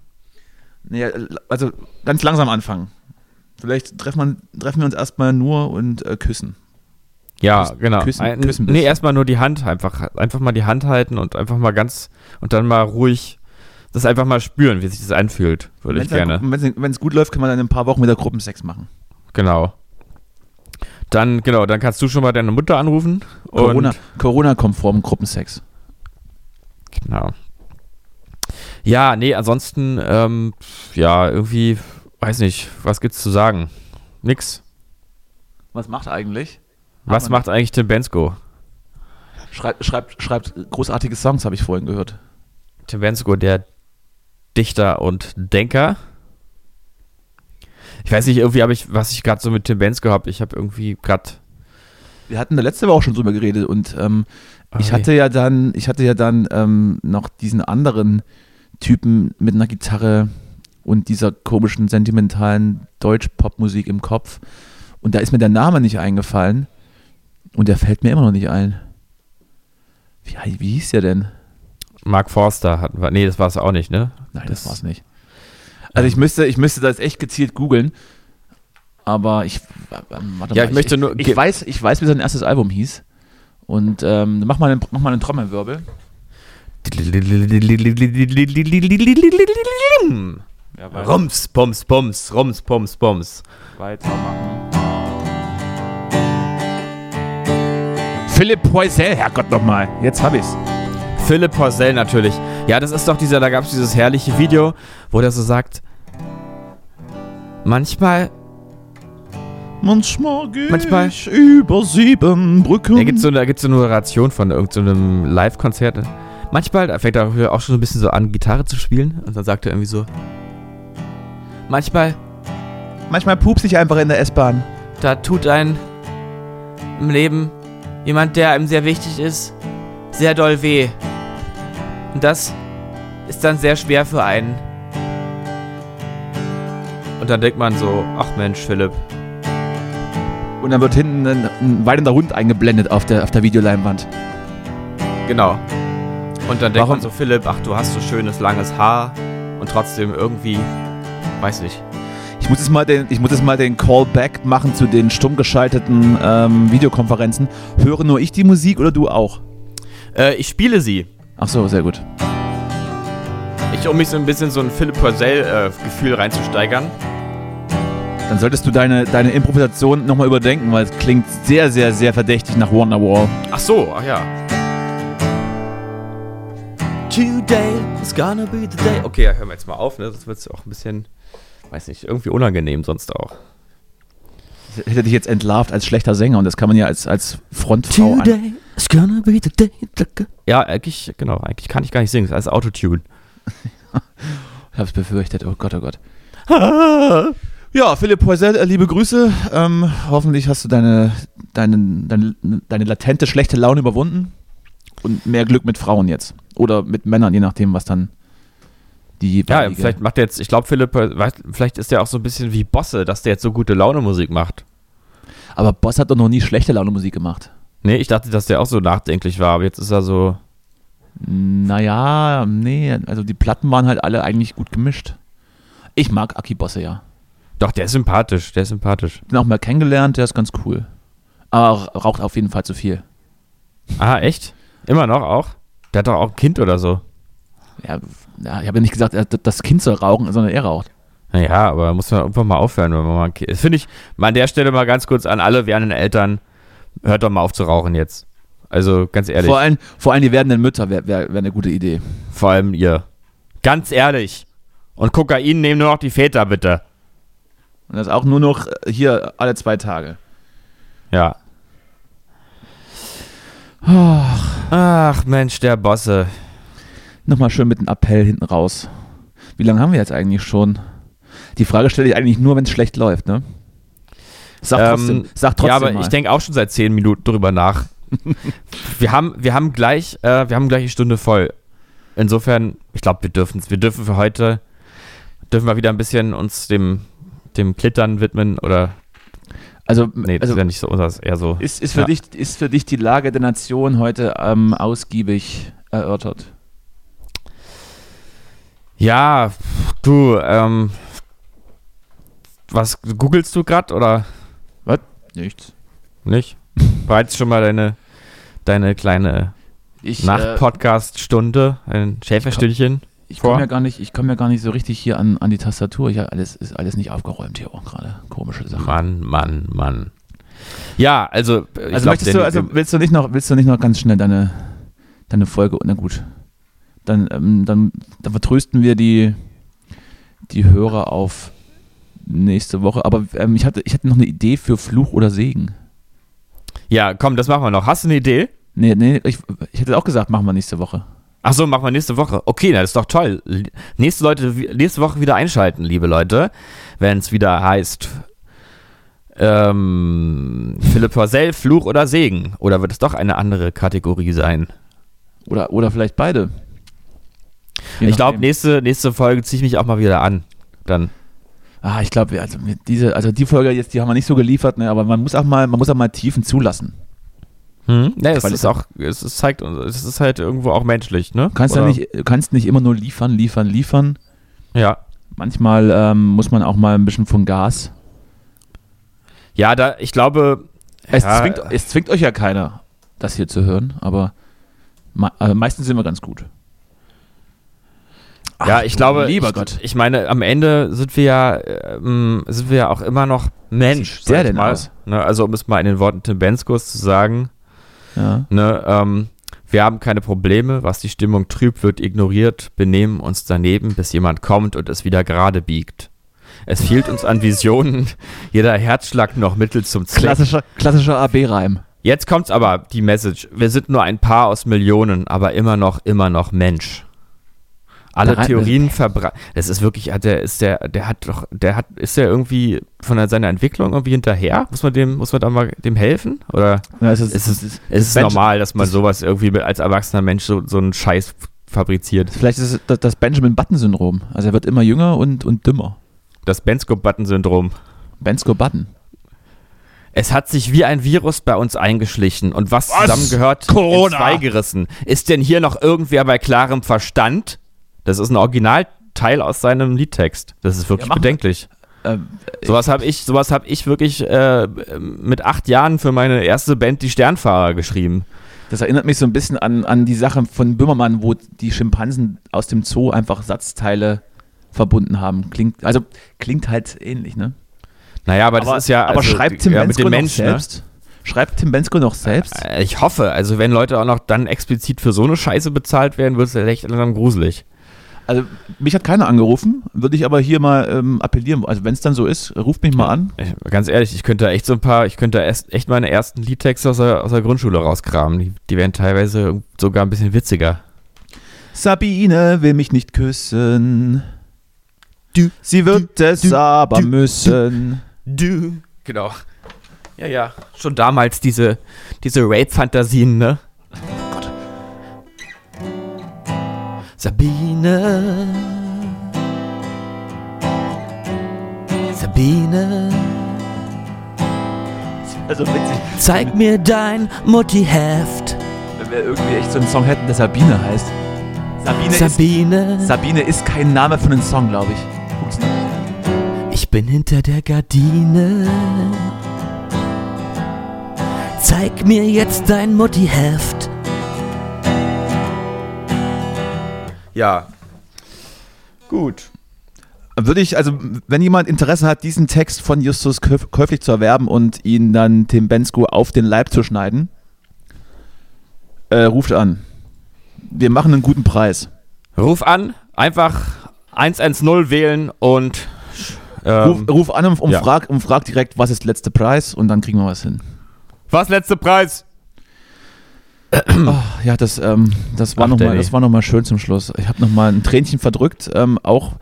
Naja, also ganz langsam anfangen. Vielleicht treffen, man, treffen wir uns erstmal nur und äh, küssen. Ja, genau. Küssen, Ein, küssen nee, erstmal nur die Hand einfach. Einfach mal die Hand halten und einfach mal ganz und dann mal ruhig das einfach mal spüren, wie sich das anfühlt, würde ich gerne. Wenn es gut läuft, kann man dann in ein paar Wochen wieder Gruppensex machen. Genau. Dann, genau, dann kannst du schon mal deine Mutter anrufen. Corona, Corona-konformen Gruppensex. Genau. Ja, nee, ansonsten, ähm, ja, irgendwie, weiß nicht, was gibt's zu sagen? Nix. Was macht eigentlich? Was macht eigentlich Tim Bensko? Schreibt, schreibt, schreibt großartige Songs, habe ich vorhin gehört. Tim Bensko, der Dichter und Denker. Ich weiß nicht, irgendwie habe ich, was ich gerade so mit Tim Bensko habe, ich habe irgendwie gerade. Wir hatten da letzte Woche auch schon drüber geredet und ähm, okay. ich hatte ja dann, ich hatte ja dann ähm, noch diesen anderen Typen mit einer Gitarre und dieser komischen, sentimentalen Deutsch-Pop-Musik im Kopf. Und da ist mir der Name nicht eingefallen. Und der fällt mir immer noch nicht ein. Wie, wie hieß der denn? Mark Forster hatten wir. Nee, das war es auch nicht, ne? Nein, das, das war es nicht. Also ich müsste, ich müsste das echt gezielt googeln. Aber ich. Warte ja, mal, ich, möchte nur. Ich, ich, weiß, ich weiß, wie sein erstes Album hieß. Und ähm, mach, mal einen, mach mal einen Trommelwirbel. Ja, Rums, Pums, Pums, Rums, Pums, Pums. Weitermachen. Philipp Poisel, Herrgott nochmal. Jetzt hab ich's. Philipp Poisel natürlich. Ja, das ist doch dieser, da gab es dieses herrliche Video, wo der so sagt, manchmal Manchmal gehe manchmal, ich über sieben Brücken. Da gibt es so, da so eine Narration von irgendeinem so Live-Konzert. Manchmal, da fängt er auch schon so ein bisschen so an, Gitarre zu spielen. Und dann sagt er irgendwie so: Manchmal. Manchmal pups ich einfach in der S-Bahn. Da tut ein im Leben jemand, der einem sehr wichtig ist, sehr doll weh. Und das ist dann sehr schwer für einen. Und dann denkt man so, ach Mensch, Philipp. Und dann wird hinten ein, ein weinender Hund eingeblendet auf der, auf der Videoleinwand. Genau. Und dann denkt Warum? man so, Philipp, ach, du hast so schönes, langes Haar und trotzdem irgendwie, weiß nicht. Ich muss jetzt mal den, ich muss jetzt mal den Callback machen zu den stumm geschalteten ähm, Videokonferenzen. Höre nur ich die Musik oder du auch? Äh, ich spiele sie. Ach so, sehr gut. Ich, um mich so ein bisschen so ein Philipp Purcell-Gefühl äh, reinzusteigern. Dann solltest du deine, deine Improvisation nochmal überdenken, weil es klingt sehr, sehr, sehr verdächtig nach Wonderwall. Ach so, ach ja. Today is gonna be the day. Okay, ja, hören wir jetzt mal auf, ne? Das wird auch ein bisschen, weiß nicht, irgendwie unangenehm sonst auch. Ich hätte dich jetzt entlarvt als schlechter Sänger und das kann man ja als, als Frontfrau Today is gonna be the day. Ja, eigentlich, genau, eigentlich kann ich gar nicht singen, das ist als Autotune. ich hab's befürchtet, oh Gott, oh Gott. ja, Philipp Poisel, äh, liebe Grüße. Ähm, hoffentlich hast du deine, deine, deine, deine latente schlechte Laune überwunden und mehr Glück mit Frauen jetzt. Oder mit Männern, je nachdem, was dann die Ja, vielleicht macht er jetzt, ich glaube, Philipp, vielleicht ist der auch so ein bisschen wie Bosse, dass der jetzt so gute Laune Musik macht. Aber Boss hat doch noch nie schlechte Laune Musik gemacht. Nee, ich dachte, dass der auch so nachdenklich war, aber jetzt ist er so. Naja, nee, also die Platten waren halt alle eigentlich gut gemischt. Ich mag Aki Bosse ja. Doch, der ist sympathisch, der ist sympathisch. Den auch mal kennengelernt, der ist ganz cool. Aber raucht auf jeden Fall zu viel. Ah, echt? Immer noch auch? Der hat doch auch ein Kind oder so. Ja, ja ich habe ja nicht gesagt, das Kind soll rauchen, sondern er raucht. Naja, aber muss man irgendwann mal aufhören, wenn man mal Das finde ich mal an der Stelle mal ganz kurz an alle werdenden Eltern, hört doch mal auf zu rauchen jetzt. Also ganz ehrlich. Vor allem, vor allem die werdenden Mütter wäre wär, wär eine gute Idee. Vor allem ihr. Ganz ehrlich. Und Kokain nehmen nur noch die Väter, bitte. Und das auch nur noch hier alle zwei Tage. Ja. Ach, ach Mensch, der Bosse. Nochmal schön mit dem Appell hinten raus. Wie lange haben wir jetzt eigentlich schon? Die Frage stelle ich eigentlich nur, wenn es schlecht läuft, ne? Sag trotzdem, ähm, sag trotzdem Ja, aber mal. ich denke auch schon seit zehn Minuten drüber nach. wir, haben, wir, haben gleich, äh, wir haben gleich eine Stunde voll. Insofern, ich glaube, wir dürfen Wir dürfen für heute, dürfen wir wieder ein bisschen uns dem, dem Klittern widmen oder also, nee, das also, ist ja nicht so, das ist eher so. Ist, ist, für ja. dich, ist für dich die Lage der Nation heute ähm, ausgiebig erörtert? Ja, du, ähm, was googelst du gerade oder? Nichts. Nicht? Bereits schon mal deine, deine kleine Nacht-Podcast-Stunde, ein Schäferstündchen? Ich komme ja gar nicht, ich komme ja gar nicht so richtig hier an, an die Tastatur. Ich alles ist alles nicht aufgeräumt hier auch gerade. Komische Sache. Mann, Mann, Mann. Ja, also also glaub, möchtest du, also willst du nicht noch, willst du nicht noch ganz schnell deine deine Folge? Na gut, dann ähm, dann, dann vertrösten wir die die Hörer auf nächste Woche. Aber ähm, ich hatte ich hatte noch eine Idee für Fluch oder Segen. Ja, komm, das machen wir noch. Hast du eine Idee? Nee, nee, ich, ich hätte auch gesagt, machen wir nächste Woche. Ach so, machen wir nächste Woche. Okay, das ist doch toll. Nächste, Leute, nächste Woche wieder einschalten, liebe Leute, wenn es wieder heißt ähm, Philipp Horsell, Fluch oder Segen. Oder wird es doch eine andere Kategorie sein? Oder, oder vielleicht beide. Je ich glaube, nächste, nächste Folge ziehe ich mich auch mal wieder an. Dann. Ah, ich glaube, also diese, also die Folge jetzt, die haben wir nicht so geliefert, ne, aber man muss auch mal, man muss auch mal Tiefen zulassen. Hm? Ja, es ist auch, es zeigt, es ist halt irgendwo auch menschlich, ne? Kannst ja nicht, kannst nicht immer nur liefern, liefern, liefern. Ja. Manchmal ähm, muss man auch mal ein bisschen von Gas. Ja, da, ich glaube. Es, ja, zwingt, es zwingt euch ja keiner, das hier zu hören, aber äh, meistens sind wir ganz gut. Ach, ja, ich glaube, lieber Gott. Ich, ich meine, am Ende sind wir ja, ähm, sind wir ja auch immer noch Mensch. Sehr denn mal. aus? Ne, also um es mal in den Worten Tim Benskos zu sagen, ja. Ne, ähm, wir haben keine Probleme, was die Stimmung trübt, wird ignoriert, benehmen uns daneben, bis jemand kommt und es wieder gerade biegt. Es fehlt uns an Visionen, jeder Herzschlag noch Mittel zum Zweck. Klassischer, klassischer AB-Reim. Jetzt kommt's aber, die Message. Wir sind nur ein Paar aus Millionen, aber immer noch, immer noch Mensch alle Daran Theorien verbreitet. Das ist wirklich, der ist der, der hat doch, der hat, ist der irgendwie von seiner Entwicklung irgendwie hinterher? Muss man dem, muss man da mal dem helfen? Oder ja, es ist, ist, es, ist, es ist normal, dass man sowas irgendwie mit, als erwachsener Mensch so, so einen Scheiß fabriziert? Vielleicht ist es das Benjamin Button-Syndrom. Also er wird immer jünger und, und dümmer. Das Bensko-Button-Syndrom. Bensko-Button. Es hat sich wie ein Virus bei uns eingeschlichen und was, was? zusammengehört, Corona. in zwei gerissen. Ist denn hier noch irgendwer bei klarem Verstand? Das ist ein Originalteil aus seinem Liedtext. Das ist wirklich ja, bedenklich. Ähm, sowas habe ich, sowas hab ich wirklich äh, mit acht Jahren für meine erste Band, die Sternfahrer, geschrieben. Das erinnert mich so ein bisschen an, an die Sache von Böhmermann, wo die Schimpansen aus dem Zoo einfach Satzteile verbunden haben. Klingt, also klingt halt ähnlich, ne? Naja, aber das aber, ist ja. Aber also, schreibt Tim ja, Bensko noch Menschen, ne? selbst? Ne? Schreibt Tim Bensko noch selbst? Äh, ich hoffe. Also, wenn Leute auch noch dann explizit für so eine Scheiße bezahlt werden, wird es echt langsam gruselig. Also mich hat keiner angerufen, würde ich aber hier mal ähm, appellieren. Also wenn es dann so ist, ruft mich mal an. Ich, ganz ehrlich, ich könnte echt so ein paar, ich könnte echt meine ersten Liedtexte aus der, aus der Grundschule rauskramen. Die, die wären teilweise sogar ein bisschen witziger. Sabine will mich nicht küssen. Du, Sie wird du, es du, aber du, müssen. Du, genau. Ja, ja, schon damals diese, diese Rape-Fantasien, ne? Sabine. Sabine. Also witzig. Zeig mir dein Mutti-Heft. Wenn wir irgendwie echt so einen Song hätten, der Sabine heißt. Sabine, Sabine. Ist, Sabine ist kein Name für einen Song, glaube ich. Ich bin hinter der Gardine. Zeig mir jetzt dein Mutti-Heft. Ja. Gut. Würde ich, also, wenn jemand Interesse hat, diesen Text von Justus käuflich zu erwerben und ihn dann Tim Bensko auf den Leib zu schneiden, äh, ruft an. Wir machen einen guten Preis. Ruf an, einfach 110 wählen und. Ähm, ruf, ruf, an und, und, ja. frag, und frag direkt, was ist letzter Preis und dann kriegen wir was hin. Was letzter Preis? Oh, ja, das, ähm, das war nochmal noch schön zum Schluss. Ich habe nochmal ein Tränchen verdrückt. Ähm, auch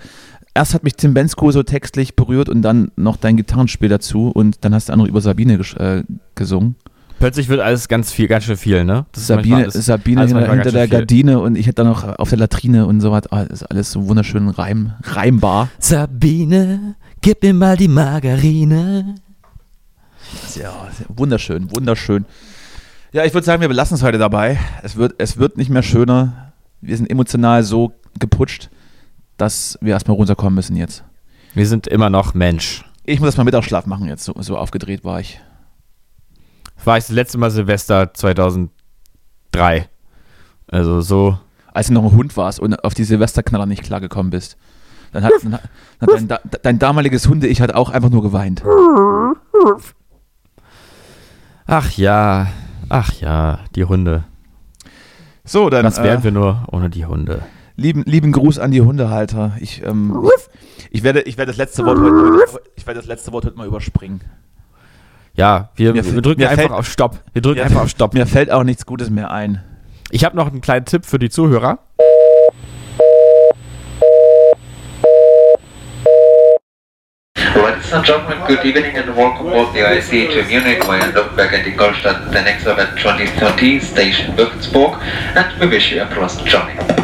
erst hat mich Tim Bensko so textlich berührt und dann noch dein Gitarrenspiel dazu und dann hast du auch noch über Sabine äh, gesungen. Plötzlich wird alles ganz viel, ganz schön viel, ne? Sabine, alles, Sabine hinter, hinter der Gardine und ich hätte dann noch auf der Latrine und so was. Oh, ist alles so wunderschön reim, reimbar. Sabine, gib mir mal die Margarine. Ja, wunderschön, wunderschön. Ja, ich würde sagen, wir belassen es heute dabei. Es wird, es wird nicht mehr schöner. Wir sind emotional so geputscht, dass wir erstmal runterkommen müssen jetzt. Wir sind immer noch Mensch. Ich muss erstmal Mittagsschlaf machen jetzt. So, so aufgedreht war ich. War ich das letzte Mal Silvester 2003. Also so. Als du noch ein Hund warst und auf die Silvesterknaller nicht klargekommen bist. Dann hat, dann hat dein, dein, damaliges Hunde-Ich hat auch einfach nur geweint. Ach ja, ach ja, die Hunde. So, dann. Was wären äh, wir nur ohne die Hunde? Lieben, lieben Gruß an die Hundehalter. Ich, ähm, ich, werde, ich werde das letzte Wort heute, ich werde das letzte Wort heute mal überspringen. Ja, wir, wir drücken einfach fällt, auf Stopp. Wir drücken mir, einfach auf Stopp. Mir fällt auch nichts Gutes mehr ein. Ich habe noch einen kleinen Tipp für die Zuhörer. Ladies and gentlemen, good evening and welcome aboard the IC to Munich via Nürnberg and Ingolstadt, the next event 2030, Station Würzburg, and we wish you a pleasant journey.